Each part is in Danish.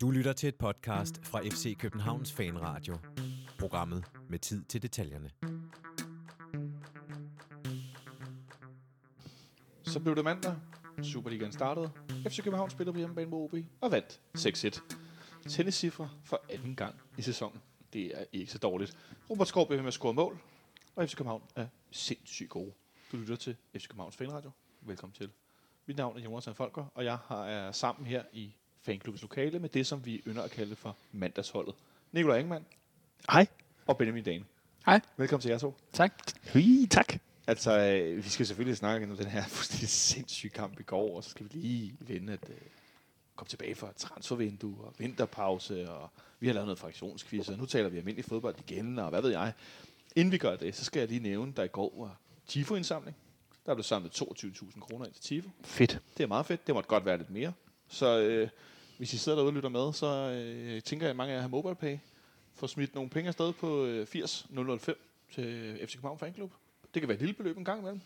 Du lytter til et podcast fra FC Københavns Fanradio. Programmet med tid til detaljerne. Så blev det mandag. Superligaen startede. FC København spillede på hjemmebane mod OB og vandt 6-1. Tenniscifre for anden gang i sæsonen. Det er ikke så dårligt. Robert Skov bliver med at score mål, og FC København er sindssygt gode. Du lytter til FC Københavns Fanradio. Velkommen til. Mit navn er Jonas Folker, og jeg har er sammen her i fanklubbens lokale med det, som vi ynder at kalde for mandagsholdet. Nikolaj Ingemann Hej. og Benjamin Dane. Hej. Velkommen til jer to. Tak. Hui, tak. Altså, øh, vi skal selvfølgelig snakke om den her fuldstændig sindssyge kamp i går, og så skal vi lige vende at øh, komme tilbage fra transfervindue og vinterpause, og vi har lavet noget fraktionsquiz, og nu taler vi almindelig fodbold igen, og hvad ved jeg. Inden vi gør det, så skal jeg lige nævne, der i går var Tifo-indsamling. Der blev samlet 22.000 kroner ind til Tifo. Fedt. Det er meget fedt. Det måtte godt være lidt mere. Så øh, hvis I sidder derude og lytter med, så øh, tænker jeg, at mange af jer har MobilePay. Få smidt nogle penge afsted på øh, 80 005 til FC København Fanklub. Det kan være et lille beløb en gang imellem.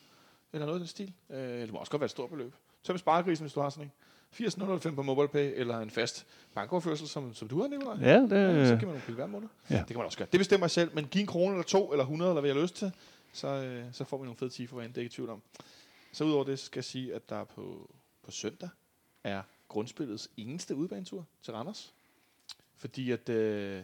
Eller noget i den stil. Øh, eller det må også godt være et stort beløb. Så med sparegrisen, hvis du har sådan en. 80 005 på MobilePay, eller en fast bankoverførsel, som, som du har, Nicolaj. Ja, det, Ja, så giver man nogle penge hver måned. Ja. Det kan man også gøre. Det bestemmer jeg selv, men giv en krone eller to, eller 100, eller hvad jeg har lyst til, så, øh, så får vi nogle fede tifo ind, det er ikke tvivl om. Så udover det, skal jeg sige, at der på, på søndag er grundspillets eneste udbanetur til Randers. Fordi at øh,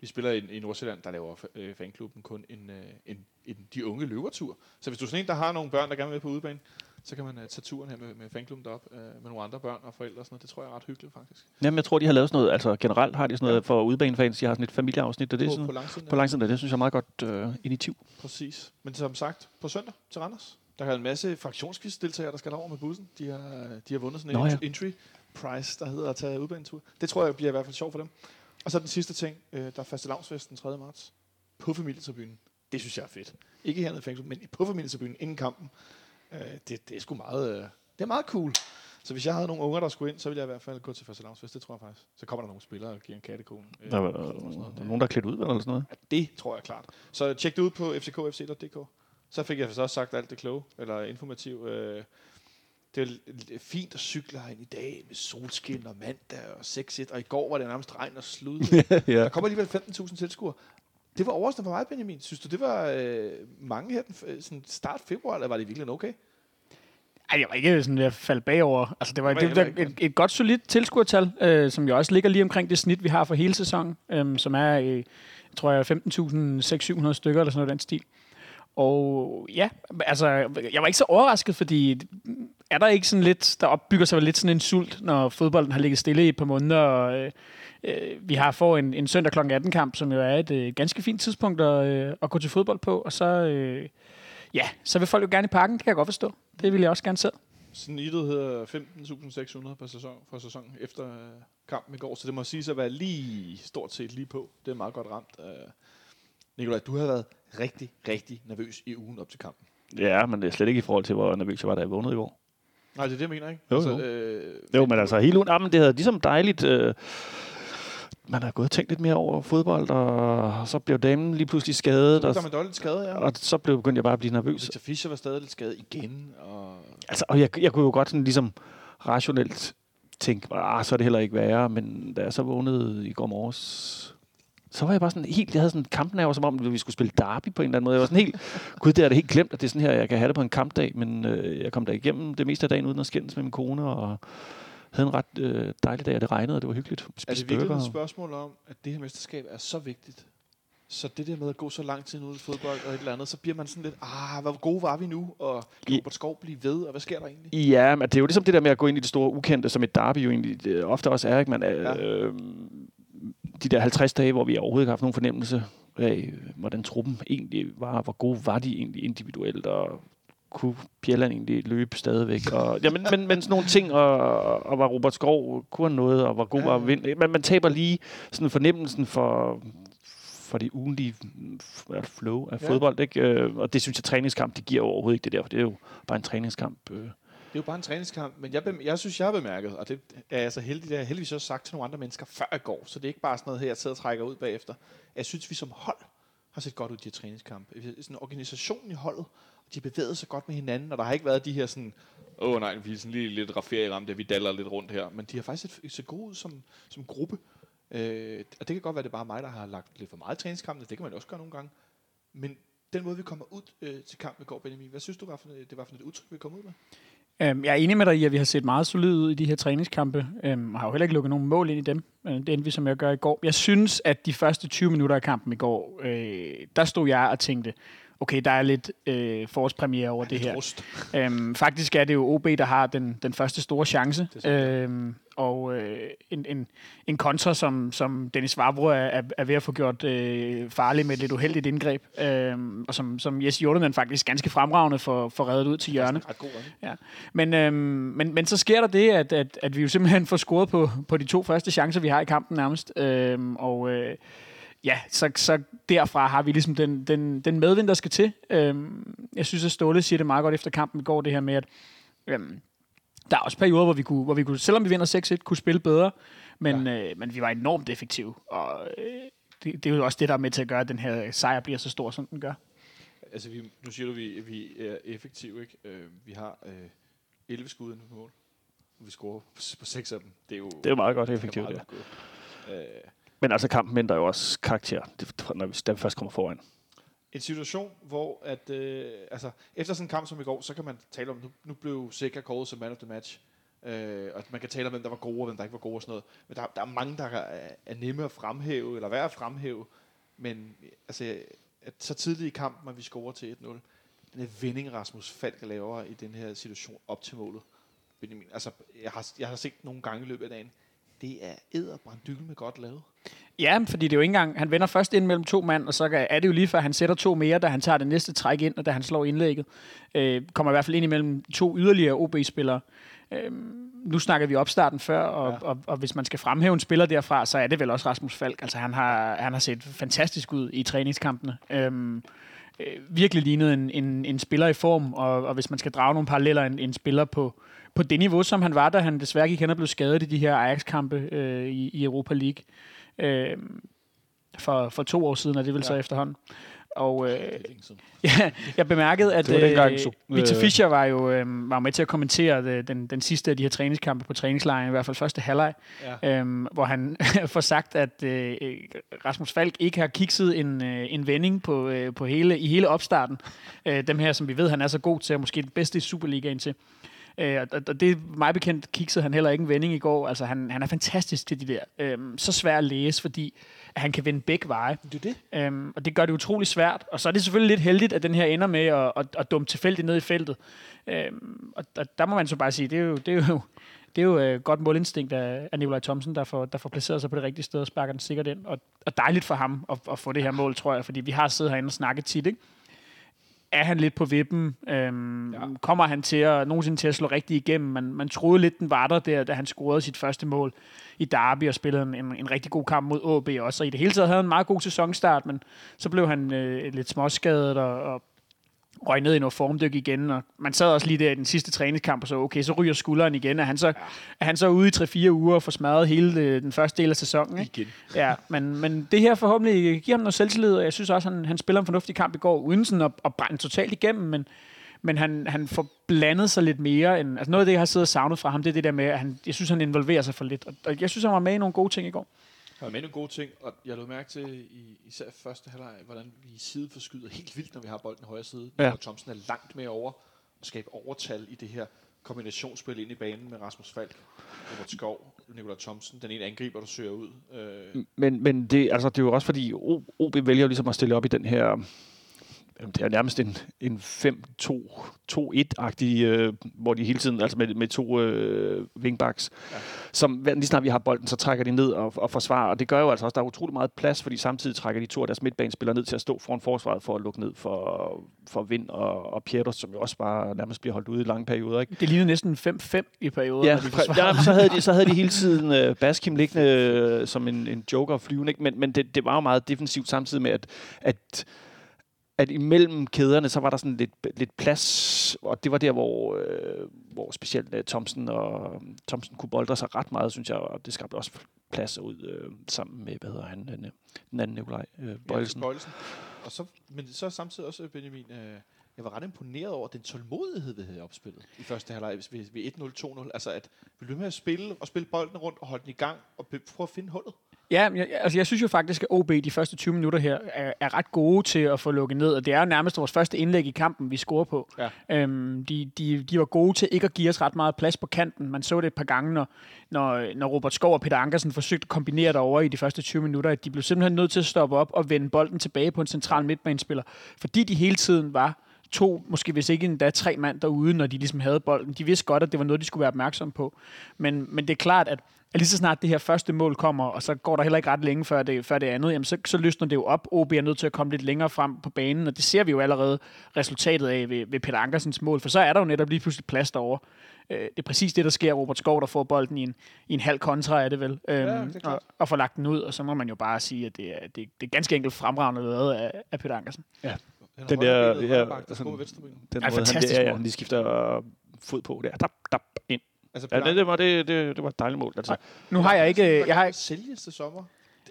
vi spiller i, i Nordsjælland, der laver øh, fanklubben kun en, øh, en, en de unge løvertur. Så hvis du er sådan en, der har nogle børn, der gerne vil med på udebane, så kan man uh, tage turen her med, med fanklubben derop uh, med nogle andre børn og forældre og sådan noget. Det tror jeg er ret hyggeligt faktisk. Jamen, jeg tror, de har lavet sådan noget, altså generelt har de sådan noget for udbanefans, de har sådan et familieafsnit, og det er på, sådan, på langsiden. på langsiden, det synes jeg er meget godt øh, initiativ. Præcis. Men som sagt, på søndag til Randers, der er en masse fraktionsquiz-deltagere, der skal over med bussen. De har, de har vundet sådan en Nå ja. entry, prize, der hedder at tage udbanetur. Det tror jeg bliver i hvert fald sjovt for dem. Og så den sidste ting, øh, der er faste den 3. marts på familietribunen. Det synes jeg er fedt. Ikke hernede i fængsel, men på familietribunen inden kampen. Øh, det, det er sgu meget, øh, det er meget cool. Så hvis jeg havde nogle unger, der skulle ind, så ville jeg i hvert fald gå til faste Det tror jeg faktisk. Så kommer der nogle spillere og giver en kattekone. Øh, Der er, og sådan noget. øh, nogen, der er klædt ud, eller sådan noget. Ja, det tror jeg klart. Så tjek det ud på fckfc.dk. Så fik jeg så også sagt alt det kloge, eller informativ. Øh, det er fint at cykle herind i dag med solskin og mandag og 6-1, og i går var det nærmest regn og slud. ja. Der kommer alligevel 15.000 tilskuere. Det var overraskende for mig, Benjamin. Synes du, det var øh, mange her den, f- sådan start februar, eller var det virkelig okay? Ej, jeg var ikke sådan ved at falde bagover. Altså, det var, Det det, jeg et, et, godt solidt tilskuertal, øh, som jo også ligger lige omkring det snit, vi har for hele sæsonen, øh, som er, øh, jeg tror jeg, 15.600 stykker eller sådan noget den stil. Og ja, altså, jeg var ikke så overrasket, fordi er der ikke sådan lidt, der opbygger sig lidt sådan en sult, når fodbolden har ligget stille i et par måneder, og øh, vi har fået en, en søndag kl. 18 kamp, som jo er et øh, ganske fint tidspunkt at, øh, at gå til fodbold på, og så, øh, ja, så vil folk jo gerne i parken, det kan jeg godt forstå. Det vil jeg også gerne selv. Snittet hedder 15.600 per sæson, for sæson efter øh, kampen i går, så det må sige at være lige stort set lige på. Det er meget godt ramt. Øh. Nikolaj, du har været rigtig, rigtig nervøs i ugen op til kampen. ja, men det er slet ikke i forhold til, hvor nervøs jeg var, da jeg vågnede i går. Nej, det er det, jeg mener, ikke? Jo, jo. øh, Jo, men altså hele ugen, jamen, det havde ligesom dejligt. Øh, man har gået og tænkt lidt mere over fodbold, og så blev damen lige pludselig skadet, Så og, der man dårligt skade, ja. og så blev begyndte jeg bare at blive nervøs. Victor Fischer var stadig lidt skadet igen. Og Altså, og jeg, jeg kunne jo godt sådan ligesom rationelt tænke, ah, så er det heller ikke værre, men da jeg så vågnede i går morges, så var jeg bare sådan helt, jeg havde sådan en kampnerve, som om vi skulle spille derby på en eller anden måde. Jeg var sådan helt, gud, det er det helt glemt, at det er sådan her, jeg kan have det på en kampdag, men øh, jeg kom der igennem det meste af dagen uden at skændes med min kone, og havde en ret øh, dejlig dag, og det regnede, og det var hyggeligt. er det Spiste virkelig et spørgsmål om, at det her mesterskab er så vigtigt? Så det der med at gå så lang tid i fodbold og et eller andet, så bliver man sådan lidt, ah, hvor gode var vi nu? Og kan Robert Skov blive ved? Og hvad sker der egentlig? Ja, men det er jo ligesom det der med at gå ind i det store ukendte, som et derby jo egentlig øh, ofte også er. Ikke? Man, ja. øh, de der 50 dage, hvor vi overhovedet ikke har haft nogen fornemmelse af, hvordan truppen egentlig var, hvor gode var de egentlig individuelt, og kunne Bjelland egentlig løbe stadigvæk. Og, ja, men, men, men sådan nogle ting, og, og var Robert Skov, kunne han noget, og hvor god Ja, var vind. Man, man taber lige sådan fornemmelsen for, for det ugenlige flow af Ja. ja. fodbold. Ikke? Øh, Og det synes jeg, træningskamp, det giver overhovedet ikke det der, for det er jo bare en træningskamp. Øh. Det er jo bare en træningskamp, men jeg, jeg synes, jeg har bemærket, og det er jeg så heldig, det har jeg heldigvis også sagt til nogle andre mennesker før i går, så det er ikke bare sådan noget her, jeg sidder og trækker ud bagefter. Jeg synes, vi som hold har set godt ud i de her træningskampe. Sådan organisationen organisation i holdet, og de har bevæget sig godt med hinanden, og der har ikke været de her sådan åh oh, nej, vi er sådan lige lidt ramt, at vi daller lidt rundt her. Men de har faktisk set, set gode ud som, som gruppe. Øh, og det kan godt være, det er bare mig, der har lagt lidt for meget træningskamp. Det kan man også gøre nogle gange. Men den måde, vi kommer ud øh, til kampen i går, Benjamin, hvad synes du, var for, det var for et udtryk, vi kom ud med? Øhm, jeg er enig med dig i, at vi har set meget solid ud i de her træningskampe, øhm, og har jo heller ikke lukket nogen mål ind i dem. Øh, det endte vi, som jeg gør i går. Jeg synes, at de første 20 minutter af kampen i går, øh, der stod jeg og tænkte, okay, der er lidt øh, forårspremiere over det her. Øhm, faktisk er det jo OB, der har den, den første store chance. Øhm, og øh, en, en, en kontra, som, som Dennis Vavro er, er, er ved at få gjort øh, farlig med et lidt uheldigt indgreb, øh, og som, som Jesse Jordan faktisk ganske fremragende for, for reddet ud til hjørne. God, ja. men, øh, men, men så sker der det, at, at, at vi jo simpelthen får scoret på, på de to første chancer, vi har i kampen nærmest. Øh, og øh, ja, så, så derfra har vi ligesom den, den, den medvind, der skal til. Øhm, jeg synes, at Ståle siger det meget godt efter kampen i går, det her med, at øhm, der er også perioder, hvor vi, kunne, hvor vi kunne, selvom vi vinder 6-1, kunne spille bedre, men, ja. øh, men vi var enormt effektive. Og øh, det, det er jo også det, der er med til at gøre, at den her sejr bliver så stor, som den gør. Altså, vi, nu siger du, at vi, vi er effektive, ikke? Øh, vi har øh, 11 skud på mål, og vi scorer på 6 af dem. Det er jo, det er jo meget godt effektivt, ja. Øh, men altså kampen ændrer jo også karakter, når vi, da vi først kommer foran. En situation, hvor at, øh, altså, efter sådan en kamp som i går, så kan man tale om, nu, nu blev Sikker kåret som man of the match. Øh, og man kan tale om, hvem der var gode, og hvem der ikke var gode og sådan noget. Men der, der er mange, der er, er nemme at fremhæve, eller værd at fremhæve. Men altså, at så tidligt i kampen, at vi scorer til 1-0, den her vending, Rasmus Falk laver i den her situation op til målet. Benjamin, altså, jeg har, jeg har set nogle gange i løbet af dagen, det er æderbrandyl med godt lavet. Ja, fordi det er jo ikke engang, han vender først ind mellem to mand, og så er det jo lige før, han sætter to mere, da han tager det næste træk ind, og da han slår indlægget. Øh, kommer i hvert fald ind imellem to yderligere OB-spillere. Øh, nu snakker vi opstarten før, og, ja. og, og, hvis man skal fremhæve en spiller derfra, så er det vel også Rasmus Falk. Altså han har, han har set fantastisk ud i træningskampene. Øh, øh, virkelig lignet en, en, en spiller i form, og, og hvis man skal drage nogle paralleller, en, en spiller på, på det niveau, som han var, da han desværre gik hen og blev skadet i de her Ajax-kampe øh, i, i Europa League. Øh, for, for to år siden, er det vel ja. så efterhånden. Og øh, ja, jeg bemærkede, at øh, Victor Fischer var jo øh, var med til at kommentere det, den, den sidste af de her træningskampe på træningslejren, i hvert fald første halvleg, ja. øh, hvor han får sagt, at øh, Rasmus Falk ikke har kikset en, øh, en vending på, øh, på hele, i hele opstarten. Øh, dem her, som vi ved, han er så god til, og måske det bedste i Superligaen til. Øh, og, og det er mig bekendt, kiksede han heller ikke en vending i går. Altså, han, han er fantastisk til de der. Øh, så svært at læse, fordi at han kan vende begge veje. Det er det. Øhm, og det gør det utrolig svært. Og så er det selvfølgelig lidt heldigt, at den her ender med at, at, at dumme tilfældigt ned i feltet. Øhm, og, og der må man så bare sige, det er jo, det er jo, det er jo uh, godt målinstinkt af, af Nikolaj Thomsen, der får, der får placeret sig på det rigtige sted og sparker den sikkert ind. Og, og dejligt for ham at, at få det her mål, tror jeg, fordi vi har siddet herinde og snakket tit, ikke? Er han lidt på vippen? Øhm, ja. Kommer han til at, nogensinde til at slå rigtig igennem? Man, man troede lidt, den var der, der, da han scorede sit første mål i Derby og spillede en, en, en rigtig god kamp mod AB også. Og i det hele taget havde han en meget god sæsonstart, men så blev han øh, lidt småskadet og, og røg ned i noget formdyk igen, og man sad også lige der i den sidste træningskamp og så, okay, så ryger skulderen igen. Er han så, ja. er han så ude i 3-4 uger og får smadret hele øh, den første del af sæsonen? Ikke? Igen. Ja, men, men det her forhåbentlig giver ham noget selvtillid, og jeg synes også, han, han spiller en fornuftig kamp i går, uden sådan at, at brænde totalt igennem, men, men han, han får blandet sig lidt mere. End, altså noget af det, jeg har siddet og savnet fra ham, det er det der med, at han, jeg synes, han involverer sig for lidt. Og, og jeg synes, han var med i nogle gode ting i går. Med i nogle gode ting, og jeg lå mærke til i især første halvleg, hvordan vi sideforskyder helt vildt, når vi har bolden i højre side. Ja. Og Thomsen er langt mere over og skabe overtal i det her kombinationsspil ind i banen med Rasmus Falk, Robert Skov, Nikolaj Thomsen, den ene angriber, der søger ud. Øh. Men, men det, altså, det er jo også fordi, OB vælger ligesom at stille op i den her det er nærmest en, en 5-2-2-1-agtig, øh, hvor de hele tiden, altså med, med to øh, wingbacks, ja. som lige snart vi har bolden, så trækker de ned og, og forsvarer, og det gør jo altså også, der er utrolig meget plads, fordi samtidig trækker de to af deres midtbanespillere ned til at stå foran forsvaret for at lukke ned for, for Vind og, og Pieters, som jo også bare nærmest bliver holdt ude i lange perioder. Ikke? Det ligner næsten 5-5 i perioder. Ja, de ja så, havde de, så havde de hele tiden øh, Baskim liggende øh, som en, en joker flyvende, ikke? men, men det, det var jo meget defensivt samtidig med, at, at at imellem kæderne, så var der sådan lidt, lidt plads, og det var der, hvor, øh, hvor specielt uh, Thompson og Thompson kunne boldre sig ret meget, synes jeg, og det skabte også plads ud øh, sammen med, hvad hedder han, den, den anden Nikolaj øh, Bøjelsen. Ja, Bøjelsen. Og så, men så samtidig også, Benjamin, øh, jeg var ret imponeret over den tålmodighed, vi havde opspillet i første halvleg ved, ved 1-0, 2-0. Altså at vi blev med at spille og spille bolden rundt og holde den i gang og prøve at finde hullet. Ja, jeg, altså jeg synes jo faktisk, at OB de første 20 minutter her er, er ret gode til at få lukket ned, og det er jo nærmest vores første indlæg i kampen, vi scorer på. Ja. Øhm, de, de, de var gode til ikke at give os ret meget plads på kanten. Man så det et par gange, når, når, når Robert Skov og Peter Ankersen forsøgte at kombinere derover i de første 20 minutter, at de blev simpelthen nødt til at stoppe op og vende bolden tilbage på en central midtbanespiller, fordi de hele tiden var to, måske hvis ikke endda tre mand derude, når de ligesom havde bolden. De vidste godt, at det var noget, de skulle være opmærksom på. Men, men det er klart, at at lige så snart det her første mål kommer, og så går der heller ikke ret længe før det, før det andet, jamen så, så løsner det jo op. OB er nødt til at komme lidt længere frem på banen, og det ser vi jo allerede resultatet af ved, ved Peter Ankersens mål, for så er der jo netop lige pludselig plads derovre. Øh, det er præcis det, der sker. Robert Skov, der får bolden i en, i en halv kontra, er det vel, øhm, det er klart. og, og får lagt den ud, og så må man jo bare sige, at det er, det, det er ganske enkelt fremragende lavet af, af Peter Ankersen. Den der- højrebenet ja, højreback, der sådan- scorer venstrebenet. Den Ja, måde, han, fantastisk ja, ja, mål. de skifter øh, fod på der. Dap, dap, ind. Altså, Ja, det, det, var, det, det, det var et dejligt mål. Altså. Nu har jeg ikke... Jeg har ikke sælges til sommer.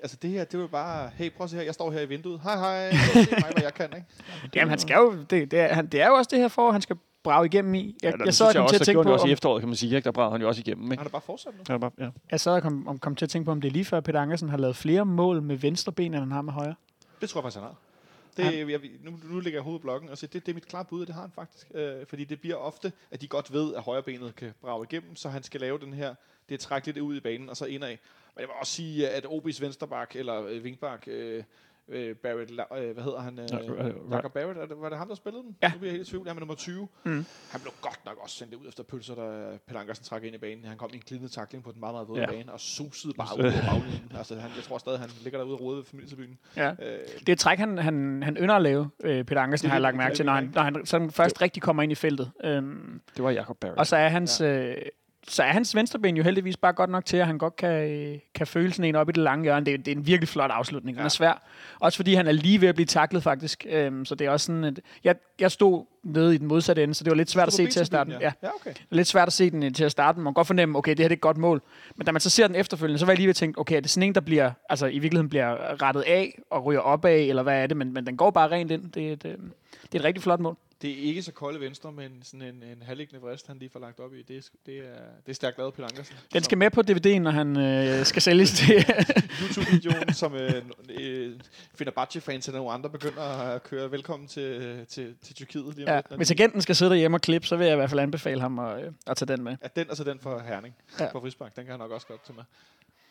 Altså det her, det var bare, hey, prøv at se her, jeg står her i vinduet. Hej, hej, se mig, hvad jeg kan, ikke? Jamen, han skal jo, det, det, er, han, det er jo også det her for, han skal brage igennem i. Jeg, Ja, jeg sad og kom til at tænke på, også i efteråret, kan man sige. Ikke? Der bragede han jo også igennem. Ikke? Han er bare fortsat nu. Ja, bare, ja. jeg sad og kom, om, kom til at tænke på, om det er lige før Peter Ankersen har lavet flere mål med venstre ben, end han har med højre. Det tror jeg faktisk, han har. Det, jeg, nu, nu ligger jeg hovedet blokken og siger, det, det er mit klare bud, og det har han faktisk. Øh, fordi det bliver ofte, at de godt ved, at højrebenet kan brage igennem, så han skal lave den her, det er træk lidt ud i banen, og så indad. Men jeg vil også sige, at OB's vensterbak, eller øh, vingbak, øh, øh, Barrett, La- øh, hvad hedder han? Øh, Ja, øh, Jacob Barrett, er det, var det ham, der spillede den? Ja. Nu bliver jeg helt i tvivl. Han er nummer 20. Mm. Han blev godt nok også sendt ud efter pølser, der Peter Ankersen trak ind i banen. Han kom i en glidende takling på den meget, meget våde Ja. bane, og susede bare ud på baglinjen. Altså, han, jeg tror stadig, han ligger derude og rode ved familiebyen. Ja. Øh, Det er et træk, han, han, han ynder at lave, øh, Peter Ankersen, Det er har jeg det- lagt det mærke til, det, når han, når han sådan først rigtig kommer ind i feltet. Øhm, Det var Jacob Barrett. og så er hans... Øh, så er hans venstreben jo heldigvis bare godt nok til, at han godt kan, kan føle sådan en op i det lange hjørne. Det, er- det er en virkelig flot afslutning. Den Ja. er svær. Også fordi han er lige ved at blive taklet, faktisk. Øhm, så det er også sådan, at jeg, jeg stod nede i den modsatte ende, så det var lidt svært at se til at starte. B-tribunen, Ja. Ja, okay. Det lidt svært at se den øh, til at starte. Man kan godt fornemme, okay, det her det er et godt mål. Men da man så ser den efterfølgende, så var jeg lige ved at tænke, okay, er det sådan en, der bliver, altså i virkeligheden bliver rettet af og ryger opad, eller hvad er det? Men, men den går bare rent ind. Det er et, øh, det er et rigtig flot mål. Det er ikke så kolde venstre, men sådan en, en halvliggende vrist, han lige får lagt op i. Det er, det er, det er stærkt lavet, Peter Ankersen. Den skal med på DVD'en, når han øh, skal sælges til... YouTube-videoen, som øh, øh, Fenerbahce-fans eller nogle andre begynder at køre velkommen til, til, til Tyrkiet. Lige om ja, lidt, hvis agenten skal sidde derhjemme og klippe, så vil jeg i hvert fald anbefale ham at, øh, at tage den med. Ja, den og så den for Herning Ja. på Frisbak. Den kan han nok også godt tage med.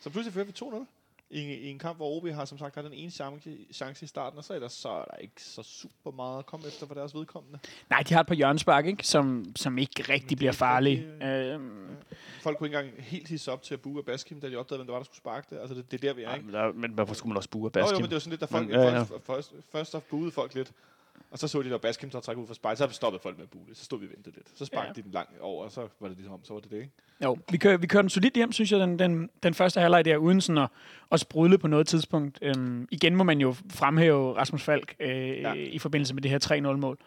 Så pludselig fører vi 2-0 i, i en kamp, hvor OB har som sagt har den ene chance, chance i starten, og så er der, så er der ikke så super meget at komme efter for deres vedkommende. Nej, de har et par hjørnespark, ikke? Som, som ikke rigtig bliver farlige. rigtig, Øhm, Folk kunne ikke engang helt hisse op til at buge Baskim, da de opdagede, hvem det var, der skulle sparke det. Altså, det, det er der, vi er, Ja, ikke? men, der, men hvorfor skulle man også bue af Jo, jo, Baskim? men det var sådan lidt, da folk, Men, ja, ja. Først, først, først buede folk lidt, og så så de, der Baskim, der træk ud fra spejl, så stoppede folk med at bue det. Så stod vi og ventede lidt. Så sparkede Ja. de den langt over, og så var det ligesom om, så var det det, ikke? Jo, vi kører, vi kører den solidt hjem, synes jeg, den, den, den første halvleg der, uden sådan at, at sprudle på noget tidspunkt. Øhm, igen må man jo fremhæve Rasmus Falk øh, ja. I forbindelse med det her 3-0-mål.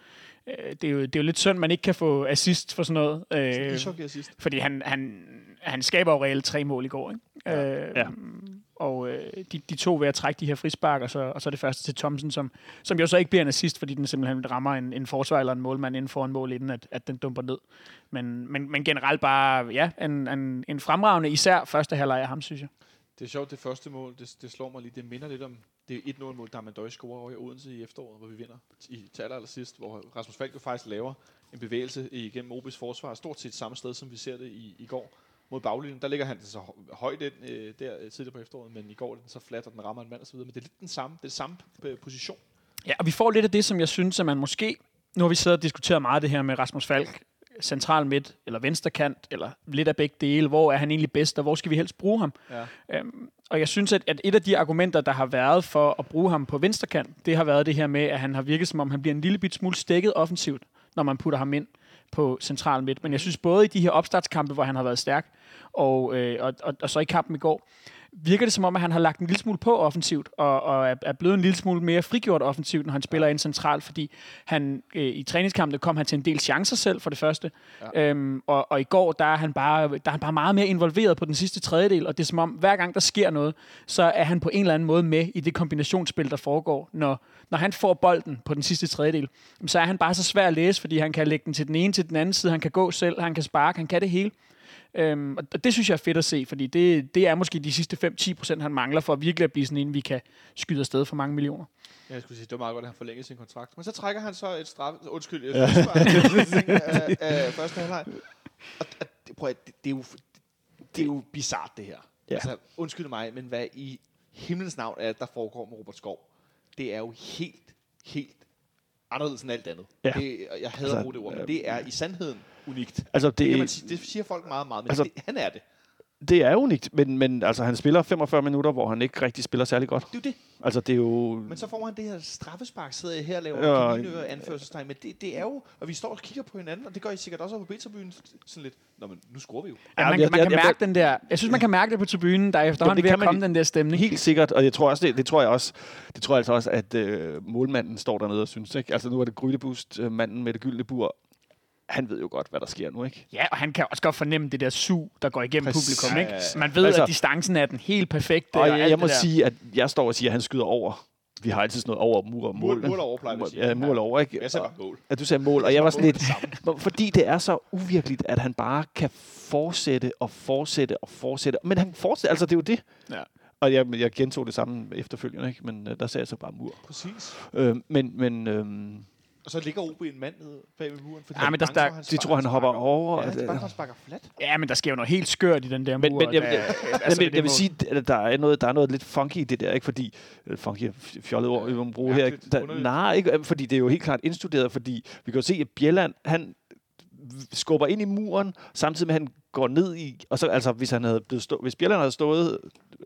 Øh, det, er jo, det er jo lidt synd, man ikke kan få assist for sådan noget. Øh. Sidst. fordi han, han, han skaber jo reelt tre mål i går. Ikke? Ja. Øh, Ja. Og øh, de, de to ved at trække de her frispark, og så, og så det første til Thomsen, som, som jo så ikke bliver en assist, fordi den simpelthen rammer en, en forsvar eller en målmand inden for en mål, inden at, at den dumper ned. Men, men, men generelt bare, ja, en, en, en fremragende, især første halvleg af ham, synes jeg. Det er sjovt, det første mål, det, det slår mig lige. Det minder lidt om det 1-0-mål, der man scorer over i Odense i efteråret, hvor vi vinder i taler eller sidst, hvor Rasmus Falk jo faktisk laver en bevægelse igennem OB's forsvar, stort set samme sted, som vi ser det i, i går mod baglinjen. Der ligger han så hø- højt ind øh, der øh, tidligere på efteråret, men i går den så flat, og den rammer en mand osv. Men det er lidt den samme, det er samme øh, position. Ja, og vi får lidt af det, som jeg synes, at man måske... Nu har vi siddet og diskuteret meget det her med Rasmus Falk, central midt, eller venstre kant, eller lidt af begge dele. Hvor er han egentlig bedst, og hvor skal vi helst bruge ham? Ja. Øhm, og jeg synes, at, at et af de argumenter, der har været for at bruge ham på venstre kant, det har været det her med, at han har virket som om, han bliver en lille bit smule stikket offensivt, når man putter ham ind på central midt. Men jeg synes både i de her opstartskampe, hvor han har været stærk, og, øh, og, og, og så i kampen i går, virker det som om, at han har lagt en lille smule på offensivt, og, og er, er blevet en lille smule mere frigjort offensivt, når han spiller ind centralt, fordi han øh, i træningskampene kom han til en del chancer selv, for det første. Ja. Øhm, og, og i går, der er, han bare, der er han bare meget mere involveret på den sidste tredjedel, og det er som om, hver gang der sker noget, så er han på en eller anden måde med i det kombinationsspil, der foregår, når, når han får bolden på den sidste tredjedel, så er han bare så svær at læse, fordi han kan lægge den til den ene til den anden side, han kan gå selv, han kan sparke, han kan det hele. Øhm, og det synes jeg er fedt at se, fordi det, det er måske de sidste 5-10 procent, han mangler for at virkelig at blive sådan en, vi kan skyde afsted for mange millioner. Ja, jeg skulle sige, det var meget godt, at han forlængede sin kontrakt. Men så trækker han så et straf... Undskyld, jeg ja. af, af første halvleg. Og, og det, prøv at, det, det, er jo, det er jo bizart, det her. Ja. Altså, undskyld mig, men hvad i himlens navn er det, der foregår med Robert Skov? Det er jo helt, helt anderledes end alt andet. Ja. Det, jeg hader altså, at bruge det ord, men det er i sandheden unikt. Altså, det, det, kan man sige, det siger folk meget, meget, men altså, det, han er det. Det er unikt, men, men altså, han spiller 45 minutter, hvor han ikke rigtig spiller særlig godt. Det er jo det. Altså, det er jo... Men så får han det her straffespark, sidder jeg her og laver ja, anførselstegn, men det, det er jo, og vi står og kigger på hinanden, og det gør I sikkert også på B-tribunen, sådan lidt, nå, men nu scorer vi jo. Ja, man, ja, man, kan jeg, mærke jeg, den der, jeg synes, man kan mærke det på tribunen, der er efterhånden ved at komme den der stemning. Helt sikkert, og jeg tror også, det, det tror jeg også, det tror jeg altså også, at øh, målmanden står dernede og synes, ikke? Altså, nu er det Grydebust, øh, manden med det gyldne bur, han ved jo godt, hvad der sker nu, ikke? Ja, og han kan også godt fornemme det der su, der går igennem Præcis. publikum, ikke? Man ved, altså, at distancen er den helt perfekte. Og, og jeg, jeg må sige, at jeg står og siger, at han skyder over. Vi har altid sådan noget over mur og mål. Mål, mål over, plejer vi Ja, mål over, ikke? Jeg sagde mål. At du sagde mål, og jeg var sådan lidt... fordi det er så uvirkeligt, at han bare kan fortsætte og fortsætte og fortsætte. Men han fortsætter, altså det er jo det. Ja. Og jeg, jeg gentog det samme efterfølgende, ikke? Men uh, der sagde jeg så bare mur. Præcis. Øh, men, men øh, og så ligger OB en mand nede bag ved muren. Fordi ja, men der, der, der de tror, han hopper over. Ja, han sparker, sparker flat. Ja, men der sker jo noget helt skørt i den der mur. Men, men jeg, jeg, altså, jeg, jeg vil sige, at der er, noget, der er noget lidt funky i det der, ikke? Fordi, øh, funky fjollet ord, vi må bruge her. Der, nej, ikke, fordi det er jo helt klart indstuderet, fordi vi kan jo se, at Bjelland, han skubber ind i muren, samtidig med, at han går ned i, og så, altså, hvis, han havde blevet stå, hvis Bjelland havde stået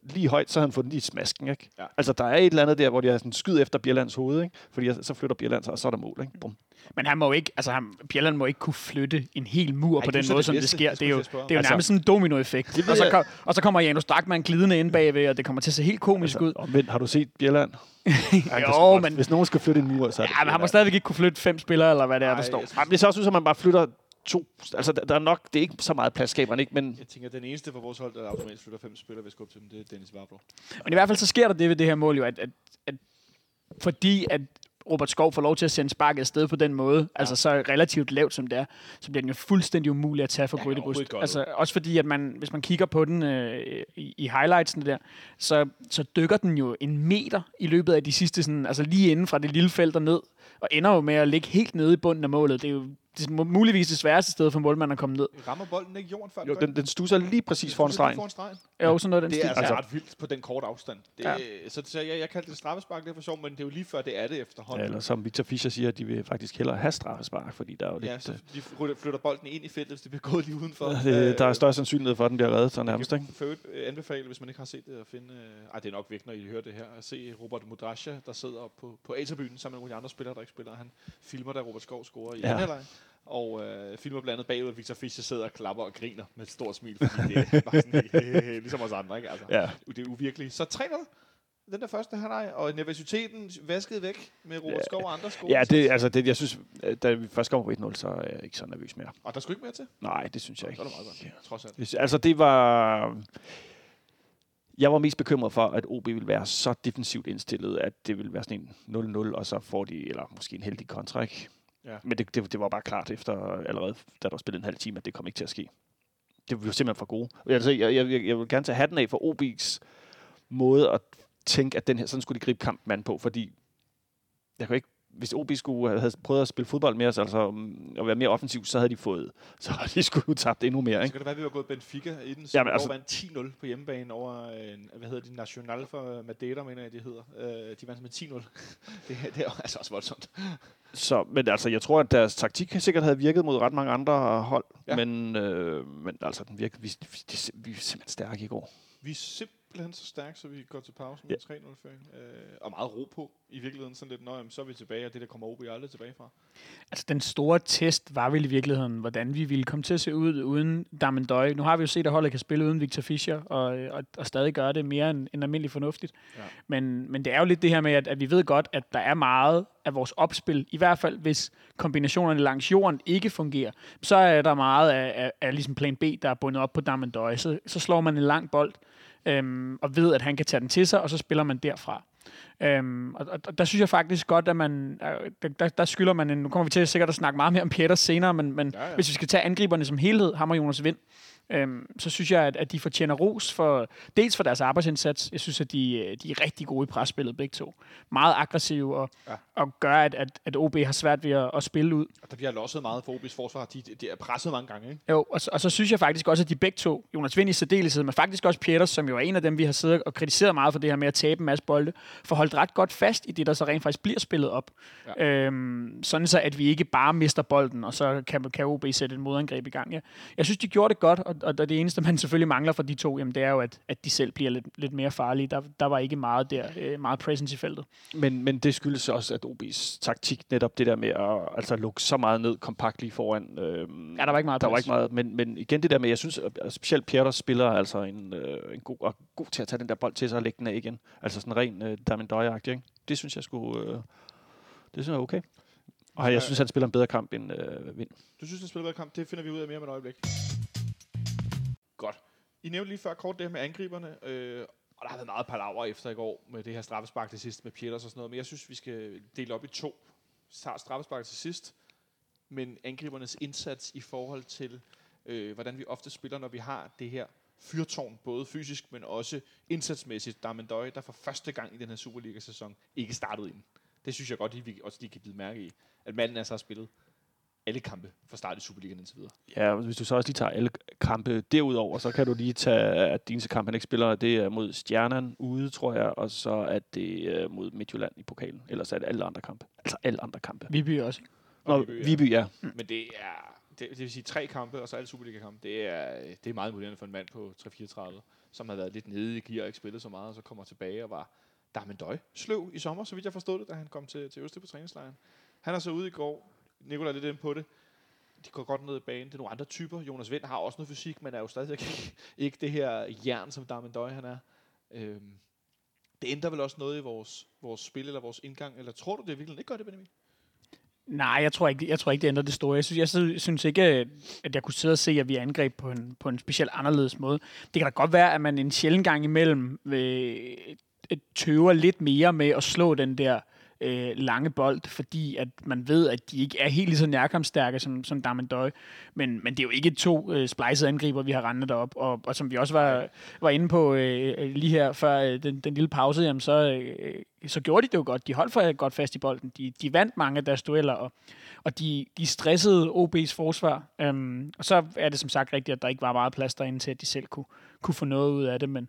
lige højt, så havde han den i smasken, ikke? Ja. Altså, der er et eller andet der, hvor de har sådan skyd efter Bjellands hoved, ikke? Fordi så flytter Bjelland sig, og så er der mål, ikke? Bum. Men han må ikke, altså han, Bjelland må ikke kunne flytte en hel mur Ej, på den måde, som det sker. Det er jo, det er jo altså, nærmest sådan en dominoeffekt. Og så, kom, og så kommer Janus Drakman glidende ind bagved, og det kommer til at se helt komisk altså, ud. Men har du set Bjelland? jo, men... Hvis nogen skal flytte en mur, så Ja, men han må stadigvæk ikke kunne flytte fem spillere, eller hvad det er, der står. Jamen, det ser også ud som, man bare flytter to... Altså, der er nok... Det er ikke så meget plads, skaber ikke, men... Jeg tænker, at den eneste for vores hold, der automatisk flytter fem spillere, hvis skubbe til dem, det er Dennis Varbro. Men i hvert fald så sker der det ved det her mål jo, at, at, at fordi at Robert Skov får lov til at sende sparket afsted på den måde, ja. altså så relativt lavt som det er, så bliver den jo fuldstændig umulig at tage for ja, Grydebust. Altså også fordi, at man, hvis man kigger på den øh, i, i highlightsene der, så, så dykker den jo en meter i løbet af de sidste, sådan, altså lige inden fra det lille felt og ned, og ender jo med at ligge helt nede i bunden af målet. Det er jo det er muligvis det sværeste sted for målmanden at komme ned. Rammer bolden ikke jorden før? Jo, den, den stusser lige præcis foran stregen. Foran stregen. Jo, sådan noget den Det er altså, altså ret vildt på den korte afstand. Det, ja. Så, så jeg, jeg kaldte det straffespark, det er for sjov, men det er jo lige før, det er det efterhånden. Ja, eller som Victor Fischer siger, de vil faktisk hellere have straffespark, fordi der er jo ja, lidt... så de flytter bolden ind i feltet, hvis det bliver gået lige udenfor. Det, der er større sandsynlighed for, at den bliver reddet, så nærmest. Ikke? For øvrigt øh, anbefale, hvis man ikke har set det, at finde... Øh, ej, det er nok væk, når I hører det her. At se Robert Mudrasja, der sidder på, på A-tribunen sammen med nogle af de andre spillere, der ikke spiller. Han filmer, da Robert Skov scorer i ja. Og øh, filmer blandt andet bagud, at Victor Fischer sidder og klapper og griner med et stort smil, fordi det er bare sådan, ligesom os andre, ikke? Altså, ja. Det er uvirkeligt. Så 3 den der første halvleg, og nervøsiteten vasket væk med Robert Skov og andre sko. Ja, det, altså det, jeg synes, da vi først kom på 1-0, så er jeg ikke så nervøs mere. Og der skulle ikke mere til? Nej, det synes jeg ikke. Det var meget godt, ja. trods alt. Det, altså det var... Jeg var mest bekymret for, at OB ville være så defensivt indstillet, at det ville være sådan en 0-0, og så får de, eller måske en heldig kontra, ikke? Ja. Men det, det, det, var bare klart efter allerede, da der var spillet en halv time, at det kom ikke til at ske. Det var simpelthen for gode. Altså, jeg, jeg, jeg vil gerne tage hatten af for OB's måde at tænke, at den her, sådan skulle de gribe kampen an på, fordi jeg kan ikke hvis OB skulle have prøvet at spille fodbold mere, altså at være mere offensiv, så havde de fået, så havde de skulle tabt endnu mere. Ikke? Så kan det være, at vi var gået Benfica i den, ja, altså, vandt 10-0 på hjemmebane over, en, hvad hedder de, National for Madeira, mener jeg, de hedder. Uh, de vandt med 10-0. det, det er altså også voldsomt. Så, men altså, jeg tror, at deres taktik sikkert havde virket mod ret mange andre hold, ja. men, øh, men altså, den virkede, vi, vi, vi, vi er simpelthen stærke i går. Vi er simpelthen simpelthen så stærkt, så vi går til pause med ja. 3-0-føring. Øh, og meget ro på i virkeligheden. Sådan lidt, nøj, så er vi tilbage, og det der kommer OB aldrig tilbage fra. Altså, den store test var vel i virkeligheden, hvordan vi ville komme til at se ud uden Damendøj. Nu har vi jo set, at holdet kan spille uden Victor Fischer, og, og, og stadig gøre det mere end, end almindeligt fornuftigt. Ja. Men, men det er jo lidt det her med, at, at vi ved godt, at der er meget af vores opspil, i hvert fald hvis kombinationerne langs jorden ikke fungerer, så er der meget af, af, af ligesom plan B, der er bundet op på Damendøj. Så, så slår man en lang bold, øhm, og ved, at han kan tage den til sig, og så spiller man derfra. Øhm, og, og der synes jeg faktisk godt, at man, øh, der, der skylder man en, nu kommer vi til sikkert at snakke meget mere om Peters senere, men, men ja, ja. hvis vi skal tage angriberne som helhed, ham og Jonas Vind, øhm, så synes jeg, at, at de fortjener ros for, dels for deres arbejdsindsats. Jeg synes, at de, øh, de er rigtig gode i presspillet begge to. Meget aggressive og, ja. og gør, at, at, at OB har svært ved at, at spille ud. Og der bliver losset meget for OB's forsvar. De, de er presset mange gange, ikke? Jo, og, og så synes jeg faktisk også, at de begge to, Jonas Vind i særdeleshed, men faktisk også Peters, som jo er en af dem, vi har siddet og kritiseret meget for det her med at tabe en masse bolde, får holdt ret godt fast i det, der så rent faktisk bliver spillet op. Ja. Øhm, sådan så, at vi ikke bare mister bolden, og så kan, kan OB sætte et modangreb i gang. Ja. Jeg synes, de gjorde det godt, og, og det eneste, man selvfølgelig mangler for de to, jamen, det er jo, at, at de selv bliver lidt, lidt mere farlige. Der, der var ikke meget der, øh, meget presence i feltet. Men, men det skyldes også, at OB's taktik, netop det der med at altså, lukke så meget ned kompakt lige foran. Øh, ja, der var ikke meget Der var ikke meget, men, men igen det der med, jeg synes, at specielt Pierre spiller altså en, øh, en god, og god til at tage den der bold til sig og lægge den af igen. Altså sådan ren øh, Damendøje-agtig, ikke? Det synes jeg skulle... Øh, det synes jeg er okay. Og jeg synes, han spiller en bedre kamp end øh, Vind. Du synes, han spiller en bedre kamp? Det finder vi ud af mere om et øjeblik. I nævnte lige før kort det her med angriberne, øh, og der har været meget palaver efter i går med det her straffespark til sidst med Pieters og sådan noget, men jeg synes, vi skal dele op i to. Straffespark til sidst, men angribernes indsats i forhold til, øh, hvordan vi ofte spiller, når vi har det her fyrtårn, både fysisk, men også indsatsmæssigt. Damendøj, der for første gang i den her Superliga-sæson ikke startede ind. Det synes jeg godt, at vi også lige kan bide mærke i, at manden altså har spillet alle kampe fra start i Superligaen indtil videre. Ja, hvis du så også lige tager alle kampe derudover, så kan du lige tage, at din kamp, han ikke spiller, det er mod Stjernen ude, tror jeg, og så er det mod Midtjylland i pokalen. Ellers er det alle andre kampe. Altså alle andre kampe. Viby også. Nå, Viby, ja. Viby, ja. Mm. Men det er, det, det vil sige tre kampe, og så alle Superliga-kampe, det er, det er meget imponerende for en mand på 3-34, som har været lidt nede i gear og ikke spillet så meget, og så kommer tilbage og var Darmendøj sløv i sommer, så vidt jeg forstod det, da han kom til, til Østrig på træningslejren. Han er så ude i går, Nikolaj lidt ind på det, de går godt ned i banen. Det er nogle andre typer. Jonas Vind har også noget fysik, men er jo stadig ikke, ikke det her jern, som Darmendøj han er. Øhm, det ændrer vel også noget i vores, vores spil eller vores indgang, eller tror du det virkelig ikke gør det, Benjamin? Nej, jeg tror ikke, jeg tror ikke det ændrer det store. Jeg synes, jeg synes ikke, øh, at jeg kunne sidde og se, at vi angreb på en, på en specielt anderledes måde. Det kan da godt være, at man en sjældent gang imellem øh, tøver lidt mere med at slå den der øh, Øh, lange bold, fordi at man ved, at de ikke er helt lige så nærkampstærke som, som Damendøj. Men, men det er jo ikke to øh, splicede angriber, vi har rendet op. Og, og som vi også var, var inde på øh, øh lige her før øh, den, den lille pause, jamen så, øh, øh, så gjorde de det jo godt. De holdt for godt fast i bolden. De, de vandt mange af deres dueller, og, og de, de stressede OB's forsvar. Øhm, og så er det som sagt rigtigt, at der ikke var meget plads derinde til, at de selv kunne, kunne få noget ud af det. Men,